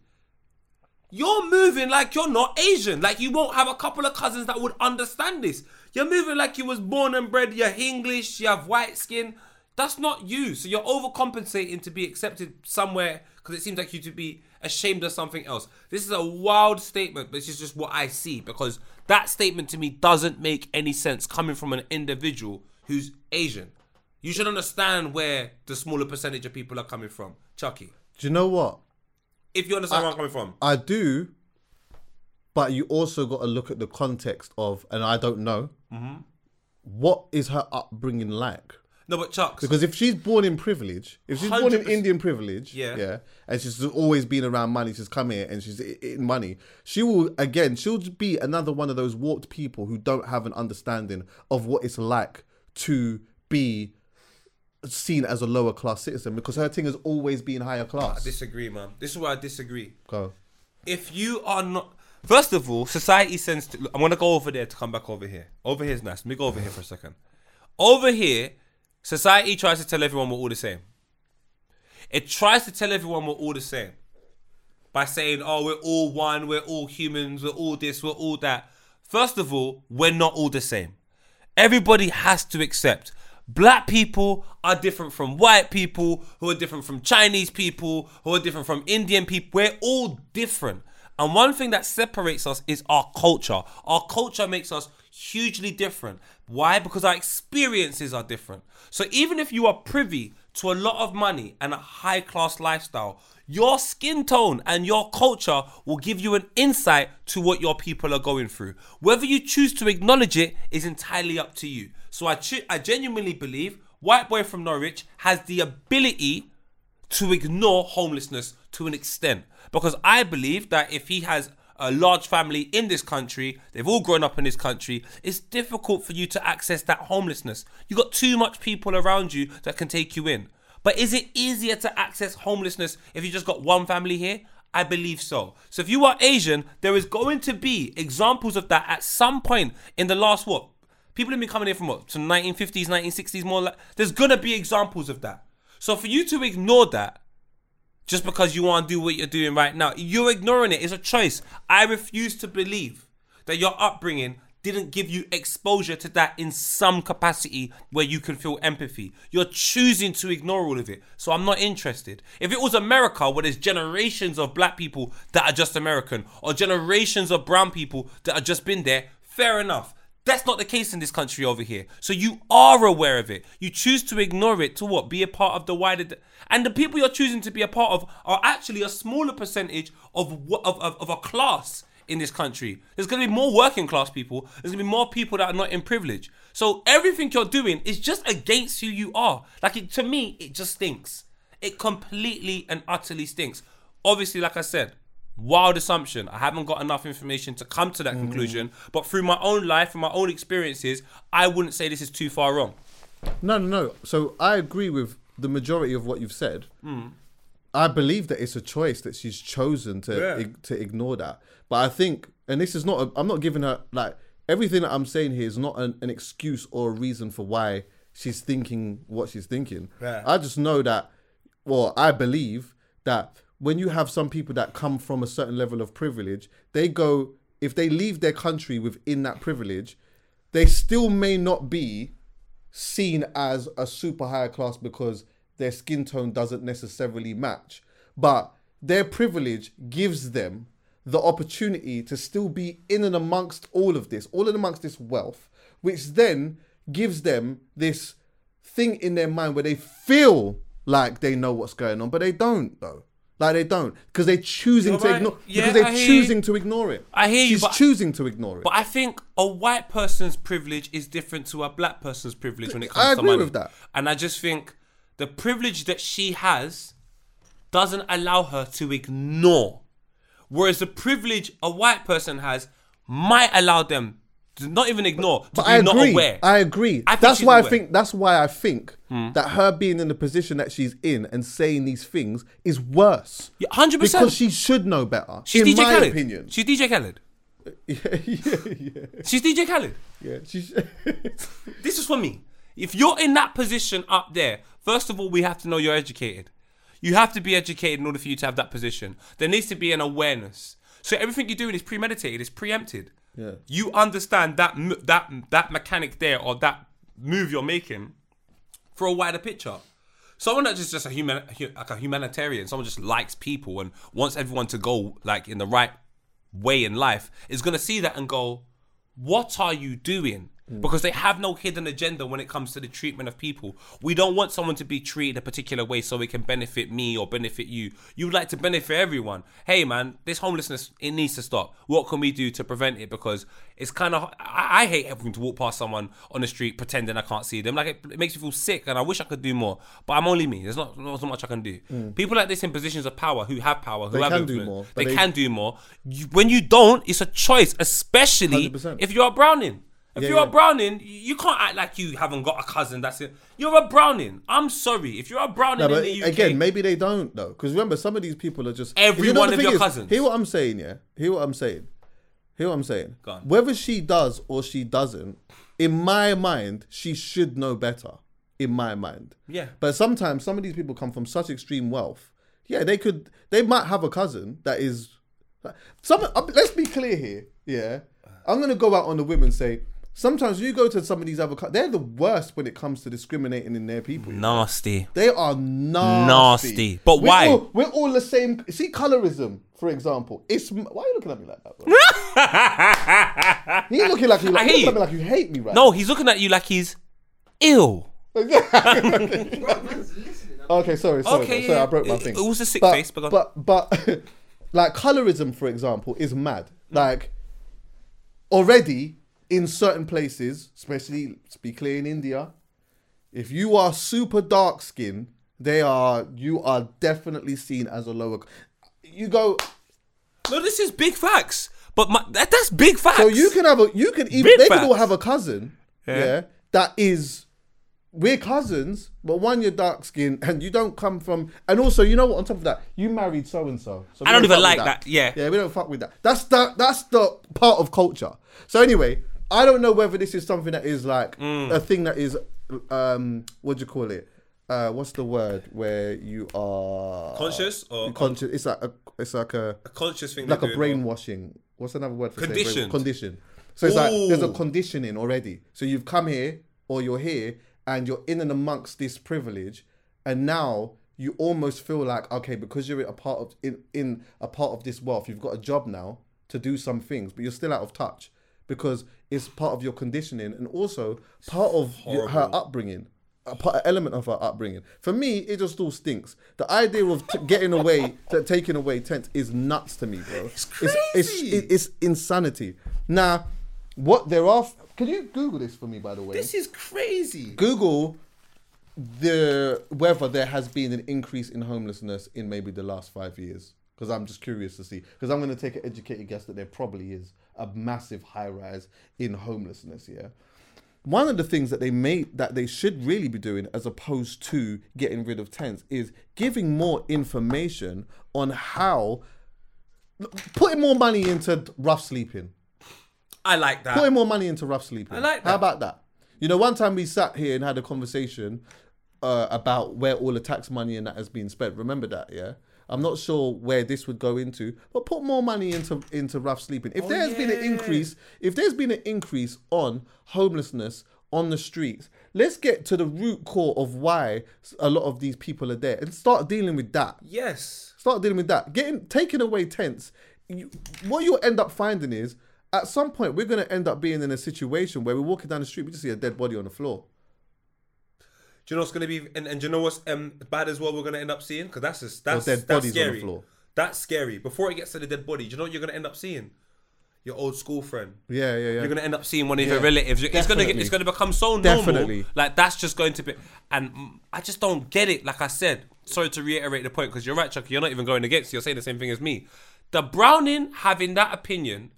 You're moving like you're not Asian. Like you won't have a couple of cousins that would understand this. You're moving like you was born and bred. You're English. You have white skin. That's not you. So you're overcompensating to be accepted somewhere because it seems like you to be ashamed of something else. This is a wild statement, but this is just what I see because that statement to me doesn't make any sense coming from an individual who's Asian. You should understand where the smaller percentage of people are coming from. Chucky, Do you know what? if you understand where I'm coming from. I do, but you also got to look at the context of, and I don't know, Mm-hmm. what is her upbringing like? No, but Chucks. Because if she's born in privilege, if she's born in 100%. Indian privilege, Yeah. yeah, and she's always been around money, she's come here and she's i- in money, she will again, she'll just be another one of those warped people who don't have an understanding of what it's like to be seen as a lower class citizen because her thing has always been higher class. I disagree, man. This is where I disagree. Go. If you are not, first of all, society sends. To, I'm gonna go over there to come back over here. Over here is nice. Let me go over here for a second. Over here, society tries to tell everyone we're all the same. It tries to tell everyone we're all the same by saying, "Oh, we're all one. We're all humans. We're all this. We're all that." First of all, we're not all the same. Everybody has to accept black people are different from white people, who are different from Chinese people, who are different from Indian people. We're all different. And one thing that separates us is our culture. Our culture makes us hugely different. Why? Because our experiences are different. So even if you are privy to a lot of money and a high class lifestyle, your skin tone and your culture will give you an insight to what your people are going through. Whether you choose to acknowledge it is entirely up to you. So I, chu- I genuinely believe White Boy from Norwich has the ability to ignore homelessness to an extent. Because I believe that if he has a large family in this country, they've all grown up in this country, it's difficult for you to access that homelessness. You've got too much people around you that can take you in. But is it easier to access homelessness if you just got one family here? I believe so. So if you are Asian, there is going to be examples of that at some point in the last what? People have been coming in from what? From 1950s, 1960s, more like there's gonna be examples of that. So for you to ignore that just because you want to do what you're doing right now, you're ignoring it. It's a choice. I refuse to believe that your upbringing didn't give you exposure to that in some capacity where you can feel empathy. You're choosing to ignore all of it. So I'm not interested. If it was America where there's generations of black people that are just American or generations of brown people that have just been there, fair enough. That's not the case in this country over here. So you are aware of it. You choose to ignore it to what? Be a part of the wider. d- and the people you're choosing to be a part of are actually a smaller percentage of of, of, of a class in this country. There's going to be more working class people. There's going to be more people that are not in privilege. So everything you're doing is just against who you are. Like it, to me, it just stinks. It completely and utterly stinks. Obviously, like I said, wild assumption. I haven't got enough information to come to that conclusion. But through my own life, from my own experiences, I wouldn't say this is too far wrong. No, no, no. So I agree with the majority of what you've said. Hmm. I believe that it's a choice that she's chosen to Yeah. ig- to ignore that. But I think, and this is not, a, I'm not giving her like everything that I'm saying here is not an, an excuse or a reason for why she's thinking what she's thinking. Yeah. I just know that, well, I believe that when you have some people that come from a certain level of privilege, they go if they leave their country within that privilege, they still may not be seen as a super higher class because their skin tone doesn't necessarily match. But their privilege gives them the opportunity to still be in and amongst all of this, all in amongst this wealth, which then gives them this thing in their mind where they feel like they know what's going on, but they don't though. Like they don't because they're choosing You're to right. ignore Yeah, because they're choosing to ignore it. I hear you, She's choosing to ignore it. But I think a white person's privilege is different to a black person's privilege when it comes I to agree money. with that. And I just think the privilege that she has doesn't allow her to ignore. Whereas the privilege a white person has might allow them not even ignore, But be I not agree. aware. I agree. I that's why I think. That's why I think Hmm. that her being in the position that she's in and saying these things is worse. Yeah, 100%. Because she should know better. She's in DJ my Khaled. opinion. She's DJ Khaled. yeah, yeah, yeah. She's DJ Khaled. Yeah, she's. This is for me. If you're in that position up there, first of all, we have to know you're educated. You have to be educated in order for you to have that position. There needs to be an awareness. So everything you're doing is premeditated, it's preempted. Yeah. You understand that that that mechanic there or that move you're making for a wider picture. Someone that's just, just a human, like a humanitarian, someone just likes people and wants everyone to go like in the right way in life, is gonna see that and go, "What are you doing?" Because they have no hidden agenda when it comes to the treatment of people. We don't want someone to be treated a particular way so it can benefit me or benefit you. You would like to benefit everyone. Hey man, this homelessness it needs to stop. What can we do to prevent it? Because it's kind of I, I hate having to walk past someone on the street pretending I can't see them. Like it, it makes me feel sick, and I wish I could do more. But I'm only me. There's not not so much I can do. People like this in positions of power who have power, who Mm. They have can do more, They, they- can do more. You, when you don't, it's a choice, especially 100%. if you're a Browning. If Yeah, you're yeah. a Browning, you can't act like you haven't got a cousin. That's it. You're a Browning. I'm sorry. If you're a Browning No, in the UK, again, maybe they don't though, because remember, some of these people are just Every You know one of your cousins. Hear what I'm saying, yeah. Hear what I'm saying. Hear what I'm saying. Go on. Whether she does or she doesn't, in my mind, she should know better. In my mind, Yeah. But sometimes some of these people come from such extreme wealth. Yeah, they could. They might have a cousin that is. Some. Let's be clear here. Yeah, I'm gonna go out on the whim and say. Sometimes you go to some of these other, they're the worst when it comes to discriminating in their people. nasty. They are nasty. Nasty. But We're why? all- we're all the same. See, colorism, for example. It's why are you looking at me like that? Bro? you looking like you I like, hate looking at me like you hate me, right? No, he's looking at you like he's ill. Okay, sorry, sorry, Okay, sorry, yeah. I broke my thing. it was a sick but, face, but but but like colorism, for example, is mad. Like already in certain places, especially let's be clear in India, if you are super dark skinned, they are you are definitely seen as a lower. You go, No, this is big facts. But my, that, that's big facts. so you can have a you can even Big they can all have a cousin, Yeah. yeah, that is we're cousins, but one you're dark skinned and you don't come from and also you know what on top of that, you married so and so. I don't even like that, yeah. Yeah, we don't fuck with that. That's the that's the part of culture. So anyway, I don't know whether this is something that is like Mm. a thing that is um what do you call it? Uh, what's the word where you are Conscious or- conscious? It's like a, it's like a a conscious thing. like a do, or- brainwashing. What's another word for Conditioned. Condition. So it's like there's a conditioning already. So you've come here or you're here and you're in and amongst this privilege, and now you almost feel like okay because you're a part of in in a part of this wealth, you've got a job now to do some things, but you're still out of touch because it's part of your conditioning and also part of your, her upbringing. A part, an element of her upbringing. For me, it just all stinks. The idea of t- getting away, t- taking away tent is nuts to me, bro. It's crazy. It's, it's, it's insanity. Now, what there are? Can you Google this for me, by the way? This is crazy. Google the whether there has been an increase in homelessness in maybe the last five years. Because I'm just curious to see. Because I'm going to take an educated guess that there probably is a massive high rise in homelessness. Yeah. One of the things that they made that they should really be doing, as opposed to getting rid of tents, is giving more information on how putting more money into rough sleeping. I like that. Putting more money into rough sleeping. I like that. How about that? You know, one time we sat here and had a conversation uh, about where all the tax money and that has been spent. Remember that, yeah? I'm not sure where this would go into, but put more money into into rough sleeping. If oh, there has been an Oh, increase, if there's been an increase on homelessness on the streets, let's get to the root core of why a lot of these people are there and start dealing with that. Yes. Start dealing with that. Getting taking away tents. You, what you'll end up finding is at some point we're going to end up being in a situation where we're walking down the street, we just see a dead body on the floor. Do you know what's gonna be? And, and do you know what's um, bad as well? We're gonna end up seeing because that's just, that's dead that's bodies on the scary. floor. That's scary. Before it gets to the dead body, do you know what you're gonna end up seeing? Your old school friend. Yeah, yeah, yeah. You're gonna end up seeing one of Yeah. your relatives. It's gonna get, it's gonna become so normal. Definitely. Like that's just going to be. And I just don't get it. Like I said, sorry to reiterate the point because you're right, Chucky. You're not even going against. You're saying the same thing as me. The Browning having that opinion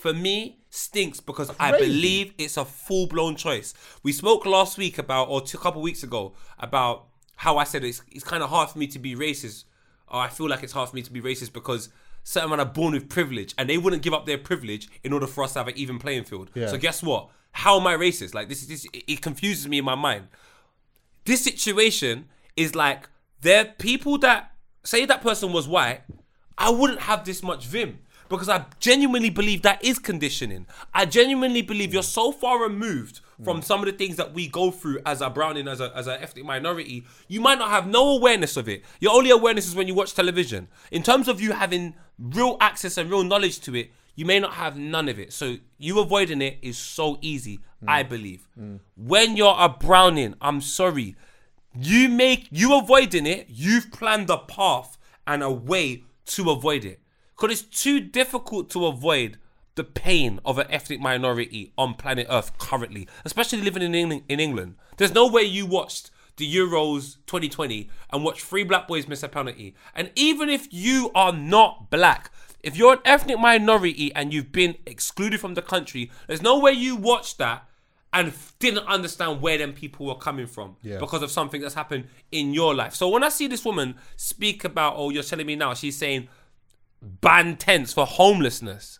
for me stinks because I believe it's a full blown choice. We spoke last week about, or two, a couple weeks ago, about how I said it's, it's kind of hard for me to be racist, or I feel like it's hard for me to be racist because certain men are born with privilege and they wouldn't give up their privilege in order for us to have an even playing field. Yeah. So guess what? How am I racist? Like this is this it it confuses me in my mind. This situation is like there are people that say that person was white, I wouldn't have this much vim because I genuinely believe that is conditioning. I genuinely believe you're so far removed from mm. some of the things that we go through as a browning, as a as an ethnic minority. You might not have no awareness of it. Your only awareness is when you watch television. In terms of you having real access and real knowledge to it, you may not have none of it. So you avoiding it is so easy, mm. I believe. Mm. When you're a browning, I'm sorry. You make you avoiding it, you've planned a path and a way to avoid it. Because it's too difficult to avoid the pain of an ethnic minority on planet Earth currently, especially living in England. In England, there's no way you watched the Euros 2020 and watched three black boys miss a penalty. And even if you are not black, if you're an ethnic minority and you've been excluded from the country, there's no way you watched that and didn't understand where them people were coming from Yeah. because of something that's happened in your life. So when I see this woman speak about, oh, you're telling me now, she's saying ban tents for homelessness.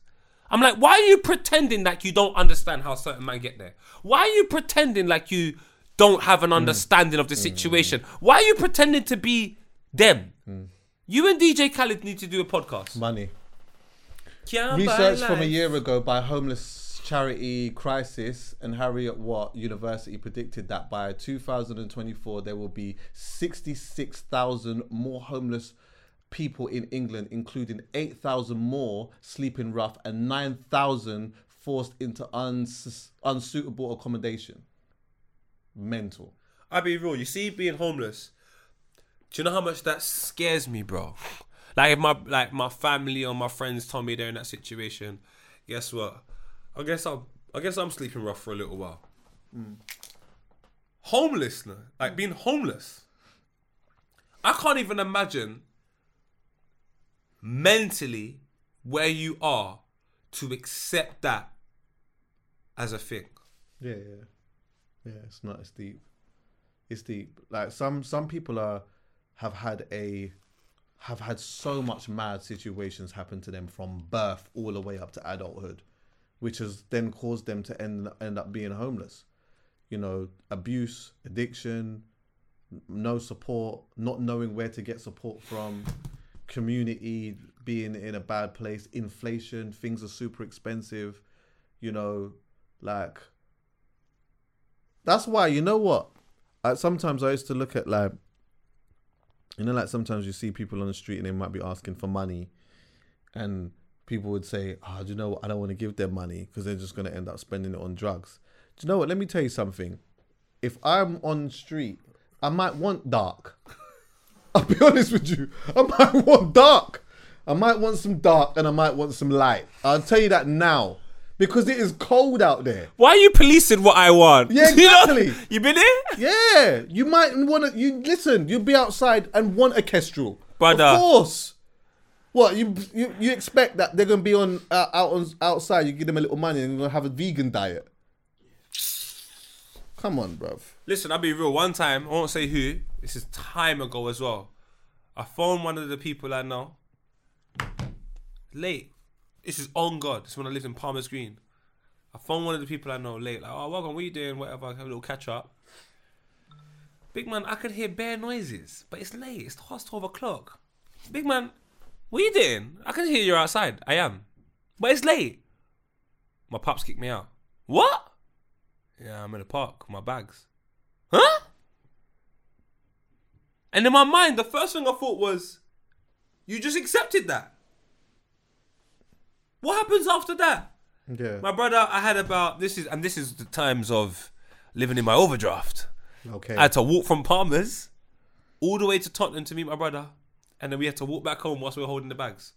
I'm like, why are you pretending like you don't understand how certain men get there? Why are you pretending like you don't have an hmm. understanding of the hmm. situation? Why are you pretending to be them? Hmm. You and DJ Khaled need to do a podcast. Money. Can't Research from a year ago by homeless charity Crisis and Heriot-Watt University predicted that by 2024 there will be 66,000 more homeless people in England, including 8,000 more sleeping rough and 9,000 forced into uns- unsuitable accommodation. Mental. I'll be real. You see, being homeless. Do you know how much that scares me, bro? Like if my like my family or my friends told me they're in that situation, guess what? I guess I'm I guess I'm sleeping rough for a little while. Mm. Homelessness, like being homeless. I can't even imagine mentally where you are to accept that as a thing. Yeah, yeah, yeah. It's not. It's deep. It's deep. Like some some people are have had a have had so much mad situations happen to them from birth all the way up to adulthood, which has then caused them to end end up being homeless. You know, abuse, addiction, no support, not knowing where to get support from, community being in a bad place, inflation, things are super expensive. You know, like that's why you know what? I, sometimes i used to look at like you know like sometimes you see people on the street and they might be asking for money and people would say oh do you know what? I don't want to give them money because they're just going to end up spending it on drugs. Do you know what? Let me tell you something. If i'm on street i might want dark i'll be honest with you i might want dark i might want some dark and i might want some light i'll tell you that now because it is cold out there Why are you policing what I want? Yeah, You know? exactly. you been there? Yeah, you might want to. You listen. You'll be outside and want a kestrel, Brother. Of course. What you you, you expect that they're gonna be on uh, out on outside? You give them a little money and they're gonna have a vegan diet. Come on, bruv. Listen, I'll be real. One time, I won't say who. This is time ago as well. I phoned one of the people I know. Late. This is on God. This is when I lived in Palmer's Green. I phoned one of the people I know late. Like, oh, welcome. What you doing? Whatever. Have a little catch up. Big man, I could hear bare noises, but it's late. It's past twelve o'clock. Big man, what are you doing? I can hear you're outside. I am, but it's late. My pops kicked me out. What? Yeah, I'm in the park with my bags. Huh? And in my mind, the first thing I thought was, you just accepted that. What happens after that? Yeah. My brother, I had about this is and this is the times of living in my overdraft. Okay. I had to walk from Palmer's all the way to Tottenham to meet my brother, and then we had to walk back home whilst we were holding the bags.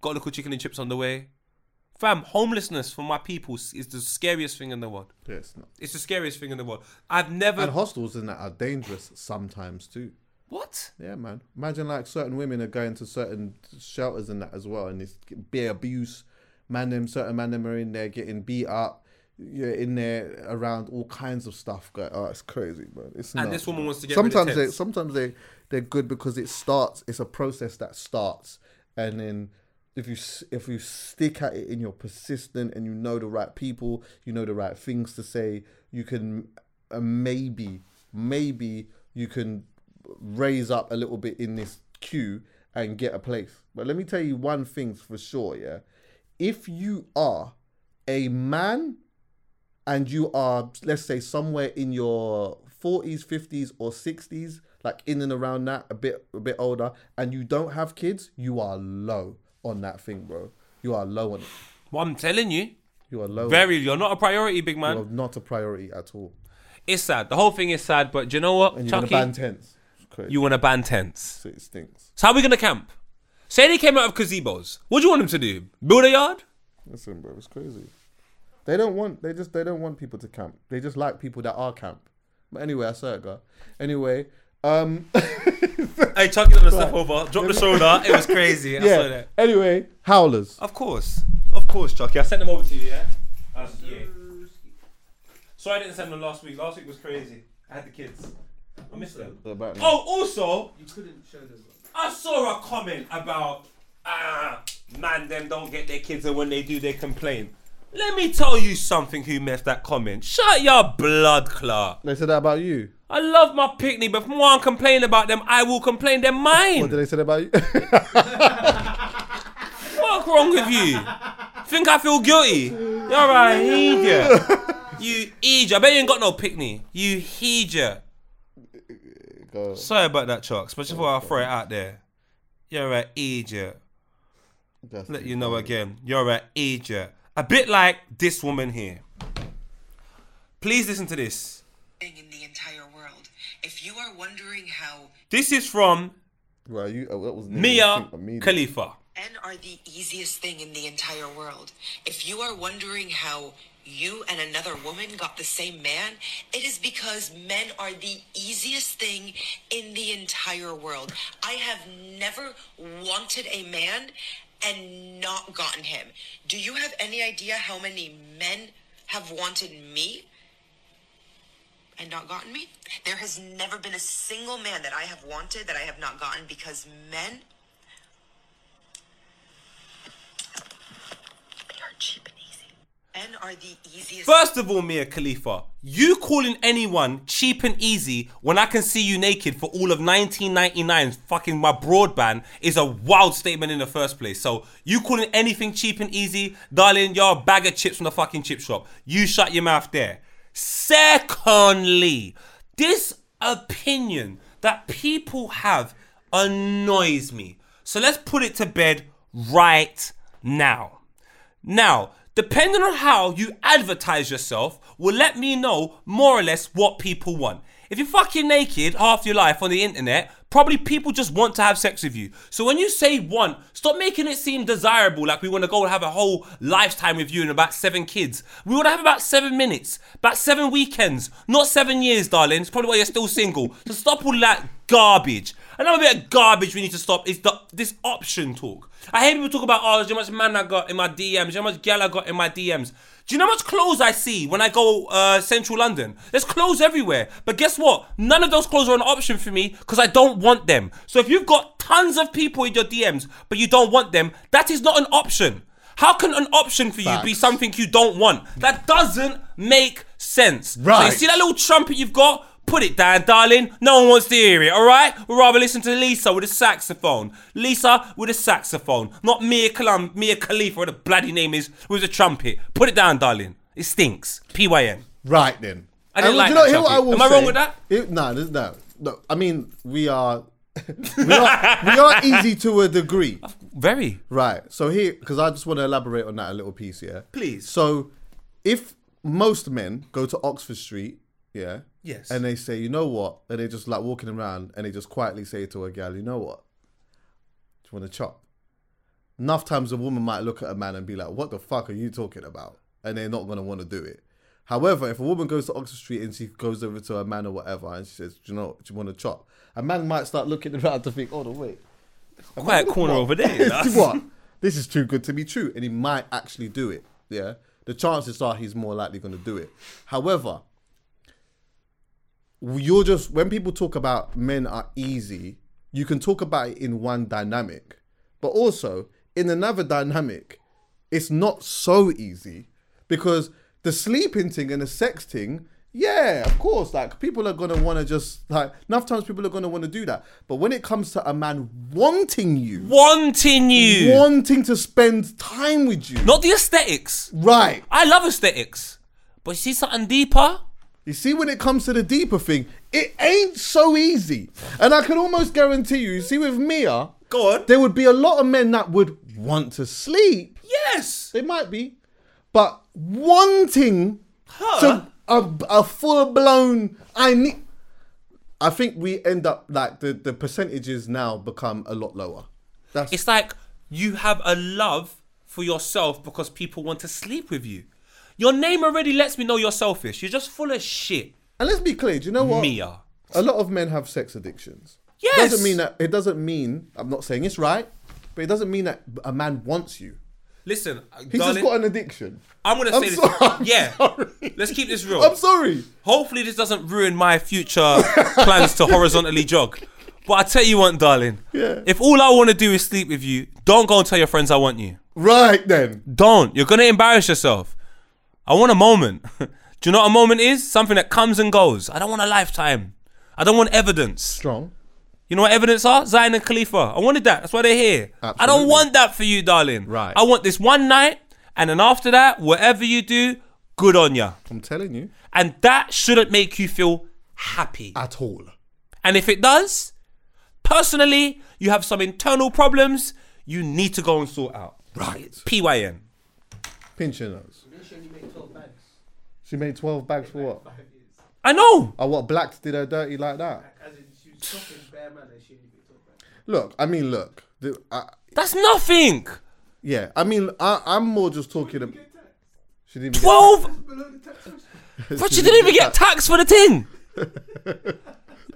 Got a little chicken and chips on the way. Fam, homelessness for my people is the scariest thing in the world. Yeah, it's not. It's the scariest thing in the world. I've never. And hostels and that are dangerous sometimes too. what? Yeah, man. Imagine like certain women are going to certain shelters and that as well, and it's bare abuse. Man, them certain man them are in there getting beat up. You're in there around all kinds of stuff. Go, oh, it's crazy, man. It's And nuts, this woman man. wants to get sometimes they sometimes they they're good because it starts. It's a process that starts, and then if you if you stick at it and you're persistent and you know the right people, you know the right things to say, you can uh, maybe maybe you can raise up a little bit in this queue and get a place. But let me tell you one thing for sure, yeah. If you are a man and you are, let's say, somewhere in your 40s, 50s, or 60s, like in and around that, a bit a bit older, and you don't have kids, you are low on that thing, bro. You are low on it. Well, I'm telling you, You are low. on very. You're not a priority, big man. You are not a priority at all. It's sad. The whole thing is sad. But do you know what, And you're gonna ban tents. You want to ban tents. So it stinks. So how are we gonna camp? Say they came out of gazebos. What do you want them to do? Build a yard? Listen, bro, it's crazy. They don't want. They just. They don't want people to camp. They just like people that are camp. But anyway, I saw it, girl. Anyway, um, Hey, Chucky done a step over, drop the shoulder. It was crazy. I saw yeah. that. Anyway, howlers. Of course, of course, Chucky. I sent them over to you. Yeah. Uh, yeah. Sorry, I didn't send them last week. Last week was crazy. I had the kids. I missed them. About Oh, also, You couldn't show them. I saw a comment about ah man, them don't get their kids, and when they do, they complain. Let me tell you something. Who missed that comment? Shut your blood clot. They said that about you. I love my picnic, but if one complain about them, I will complain. They're mine. What did they say about you? What's wrong with you? Think I feel guilty? You're a idiot. You idiot. I bet you ain't got no picnic. You idiot. Go. Sorry about that, Chuck. Especially before I throw it out there. You're an idiot. That's Let you know again. You're an idiot. A bit like this woman here. Please listen to this. in the entire world. If you are wondering how This is from Right, you. Oh, that was Mia think of me. Khalifa. men are the easiest thing in the entire world. If you are wondering how you and another woman got the same man, it is because men are the easiest thing in the entire world. I have never wanted a man and not gotten him. Do you have any idea how many men have wanted me and not gotten me? There has never been a single man that I have wanted that I have not gotten because men they are cheap are the easiest First of all, Mia Khalifa, you calling anyone cheap and easy when I can see you naked for all of 1999 fucking my broadband is a wild statement in the first place. So you calling anything cheap and easy, darling, you're a bag of chips from the fucking chip shop. You shut your mouth there. Secondly, this opinion that people have annoys me. So let's put it to bed right now. Now, depending on how you advertise yourself, will let me know more or less what people want. If you're fucking naked half your life on the internet, probably people just want to have sex with you. So when you say want, stop making it seem desirable like we want to go and have a whole lifetime with you and about seven kids. We want to have about seven minutes, about seven weekends, not seven years, darling. It's probably why you're still single. So stop all that garbage. Another bit of garbage we need to stop is the, this option talk. I hear people talk about, oh, how much man I got in my DMs, how much gal I got in my DMs. Do you know how much clothes I see when I go uh, central London? There's clothes everywhere. But guess what? None of those clothes are an option for me because I don't want them. So if you've got tons of people in your DMs, but you don't want them, that is not an option. How can an option for you be something you don't want? That doesn't make sense. So you Right. see that little trumpet you've got? Put it down, darling. No one wants to hear it, alright? We'd rather listen to Lisa with a saxophone. Lisa with a saxophone. Not Mia, Kalam, Mia Khalifa, or the bloody name is, with a trumpet. Put it down, darling. It stinks. PYN. Right then. I didn't And like do you know, that, I will Am I wrong with that? It- there's no, no. I mean, we are, we are, we are easy to a degree. Very. Right. So here, because I just want to elaborate on that a little piece, yeah. Please. So, if most men go to Oxford Street, yeah, Yes. and they say, you know what, and they just like walking around, and they just quietly say to a gal, you know what, do you want to chop? Enough times a woman might look at a man and be like, what the fuck are you talking about? And they're not gonna want to do it. However, if a woman goes to Oxford Street and she goes over to a man or whatever, and she says, do you know, do you want to chop? A man might start looking around to think, oh, no, wait. Quiet corner over there. what? This is too good to be true, and he might actually do it. Yeah, the chances are he's more likely going to do it. However, you're just when people talk about men are easy, you can talk about it in one dynamic, but also in another dynamic, it's not so easy because the sleeping thing and the sex thing Yeah, of course. Like people are gonna want to just like enough times people are gonna want to do that. But when it comes to a man wanting you, Wanting you. wanting to spend time with you, Not the aesthetics. right? I love aesthetics. But you see something deeper? You see, when it comes to the deeper thing, it ain't so easy. And I can almost guarantee you, you see, with Mia, Go on. there would be a lot of men that would want to sleep. Yes. They might be, but wanting Her? to a, a full blown. I need. I think we end up like the the percentages now become a lot lower. That's It's like you have a love for yourself because people want to sleep with you. Your name already lets me know you're selfish. You're just full of shit. and let's be clear. Do you know what? Mia. A lot of men have sex addictions. Yes. Doesn't mean that it doesn't mean I'm not saying it's right, but it doesn't mean that a man wants you. Listen, He's darling, just got an addiction. I'm gonna I'm say this. I'm yeah, sorry. let's keep this real. I'm sorry. Hopefully, this doesn't ruin my future plans to horizontally jog. But I tell you what, darling. Yeah. If all I want to do is sleep with you, don't go and tell your friends I want you. Right then. Don't. You're gonna embarrass yourself. I want a moment. do you know what a moment is? Something that comes and goes. I don't want a lifetime. I don't want evidence. Strong. You know what evidence are? Zion and Khalifa. I wanted that. That's why they're here. Absolutely. I don't want that for you, darling. Right. I want this one night, and then after that, whatever you do, good on you. I'm telling you. And that shouldn't make you feel happy. At all. And if it does, personally, you have some internal problems you need to go and sort out. Right. PYN. Pinch your nose. She only made 12 bags. She made 12 bags for what? I know. Oh, what? Blacks did her dirty like that? As in, she was stopping bare man and she only made 12 bags. Look, I mean, look. The, I, That's nothing. yeah, I mean, I, I'm more just talking about. She didn't even get 12. Below the tax social. taxed. But she didn't even get taxed for the thing.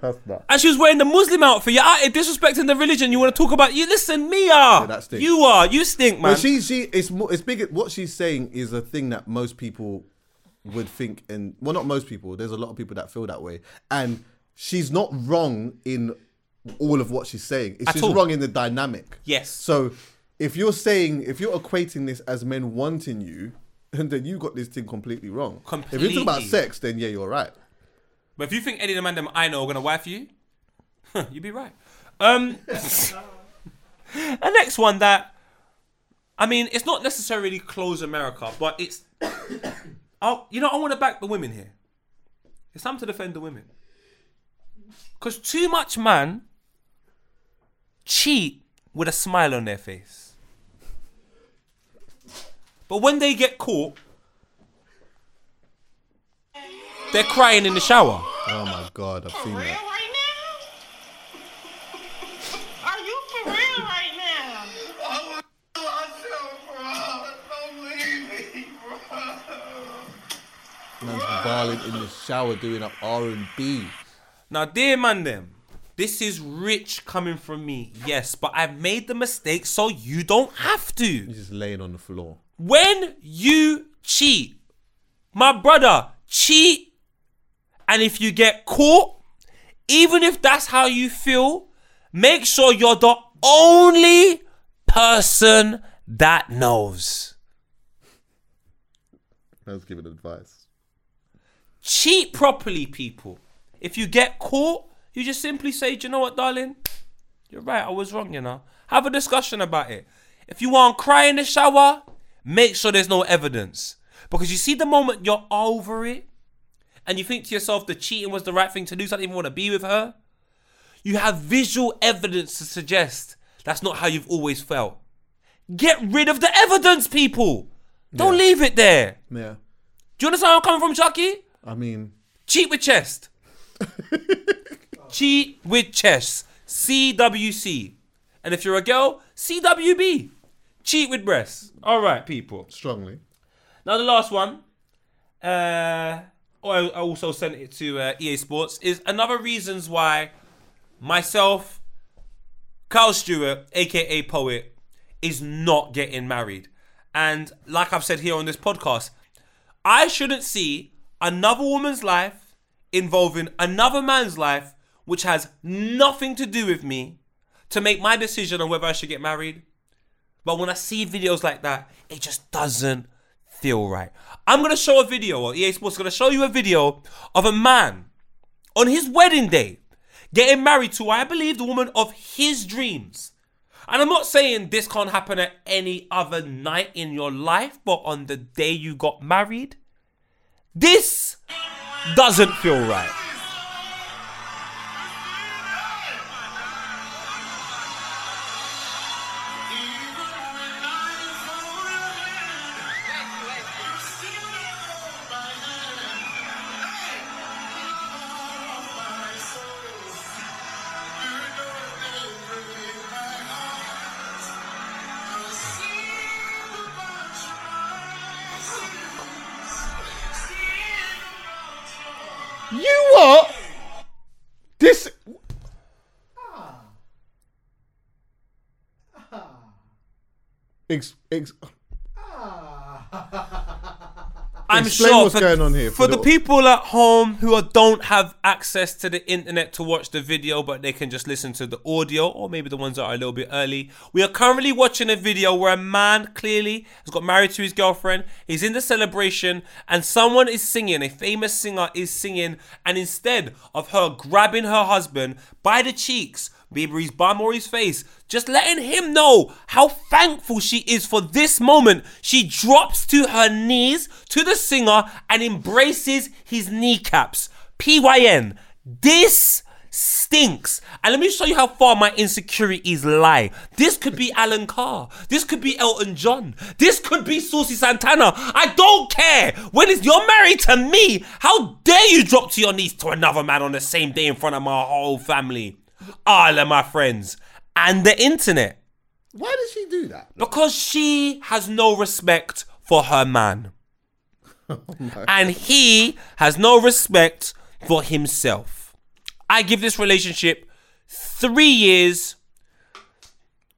That's that. And she was wearing the Muslim outfit. You're out here disrespecting the religion. You want to talk about you? Listen, Mia. that stinks. you are. You stink, man. But she, she, it's more, it's big. What she's saying is a thing that most people would think, and well, not most people. There's a lot of people that feel that way, and she's not wrong in all of what she's saying. It's At just all. wrong in the dynamic. Yes. So if you're saying, if you're equating this as men wanting you, then you got this thing completely wrong. Completely. If you're talking about sex, then yeah, you're right. But if you think any of the man them I know are gonna wife you, you'd be right. Um, the next one that, I mean, it's not necessarily close America, but it's, I'll, you know, I want to back the women here. It's time to defend the women, because too much man cheat with a smile on their face, but when they get caught, they're crying in the shower. Oh my god, I've seen that. right now? Are you for real right now? I myself, bro. Don't leave me, bro. Man's balling in the shower doing up R and B. Now, dear man, them, this is rich coming from me, yes, but I've made the mistake so you don't have to. He's just laying on the floor. When you cheat, my brother, cheat, and if you get caught, even if that's how you feel, make sure you're the only person that knows. Man's giving advice. Cheat properly, people. If you get caught, you just simply say, Do you know what, darling? You're right, I was wrong, you know. Have a discussion about it. If you want to cry in the shower, make sure there's no evidence. Because you see, the moment you're over it and you think to yourself the cheating was the right thing to do, so I didn't even want to be with her, you have visual evidence to suggest that's not how you've always felt. Get rid of the evidence, people. Don't leave it there. Yeah. Do you understand where I'm coming from, Chucky? I mean, Cheat with chest. Cheat with chest. CWC. And if you're a girl, CWB. Cheat with breasts. All right, people. strongly. Now the last one, uh, I I also sent it to uh, EA Sports, is another reasons why myself, Carl Stewart, aka Poet, is not getting married. And like I've said here on this podcast, I shouldn't see another woman's life involving another man's life, which has nothing to do with me, to make my decision on whether I should get married. But when I see videos like that, it just doesn't feel right. I'm gonna show a video, or EA Sports gonna show you a video of a man on his wedding day getting married to, I believe, the woman of his dreams. And I'm not saying this can't happen at any other night in your life, but on the day you got married, this doesn't feel right. Ex, ex, ah. I'm Explain sure what's for, going on here for for the the- people at home who are, don't have access to the internet to watch the video, but they can just listen to the audio, or maybe the ones that are a little bit early. We are currently watching a video where a man clearly has got married to his girlfriend. He's in the celebration, and someone is singing. A famous singer is singing, and instead of her grabbing her husband by the cheeks, maybe his bum face, just letting him know how thankful she is for this moment. She drops to her knees to the singer and embraces his kneecaps. PYN. This stinks. And let me show you how far my insecurities lie. This could be Alan Carr. This could be Elton John. This could be Saucy Santana. I don't care. When is you're married to me? How dare you drop to your knees to another man on the same day in front of my whole family? All of my friends. And the internet. why does she do that? Because she has no respect for her man. Oh, and he has no respect for himself. I give this relationship three years,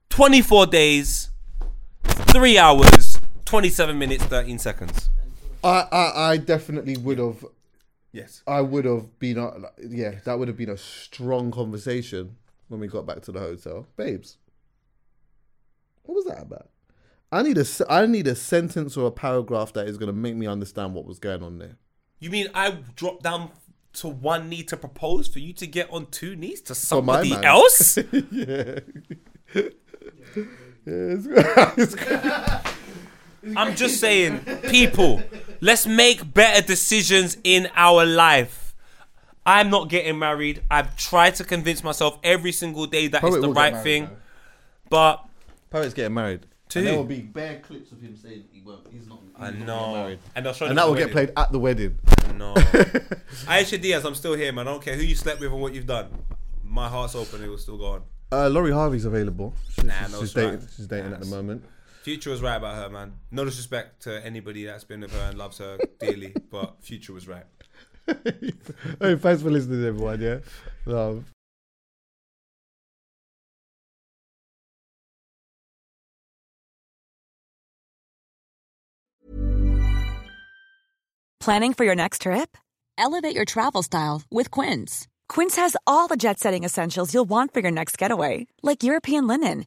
24 days, three hours, 27 minutes, 13 seconds. I, I, I definitely would have. Yes. I would have been. uh, Yeah, that would have been a strong conversation when we got back to the hotel, babes. What was that about? I need a. I need a sentence or a paragraph that is going to make me understand what was going on there. You mean I dropped down to one knee to propose for you to get on two knees to somebody else? yeah. Yeah, it's- I'm just saying, people, let's make better decisions in our life. I'm not getting married. I've tried to convince myself every single day that Poet it's the will get right married, thing. though. But Poet's getting married. To and there will be bare clips of him saying he won't. He's not. He's I not know. married. And they'll show and that will the get played at the wedding. no. Aisha Diaz, I'm still here, man. I don't care who you slept with and what you've done. My heart's open. It will still go on. Uh, Lori Harvey's available. She's, Nah, no, she's it's dating. right. She's dating Nah, at the moment. Future was right about her, man. No disrespect to anybody that's been with her and loves her dearly, but Future was right. hey, thanks for listening, everyone. Yeah, love. Planning for your next trip? Elevate your travel style with Quince. Quince has all the jet setting essentials you'll want for your next getaway, like European linen,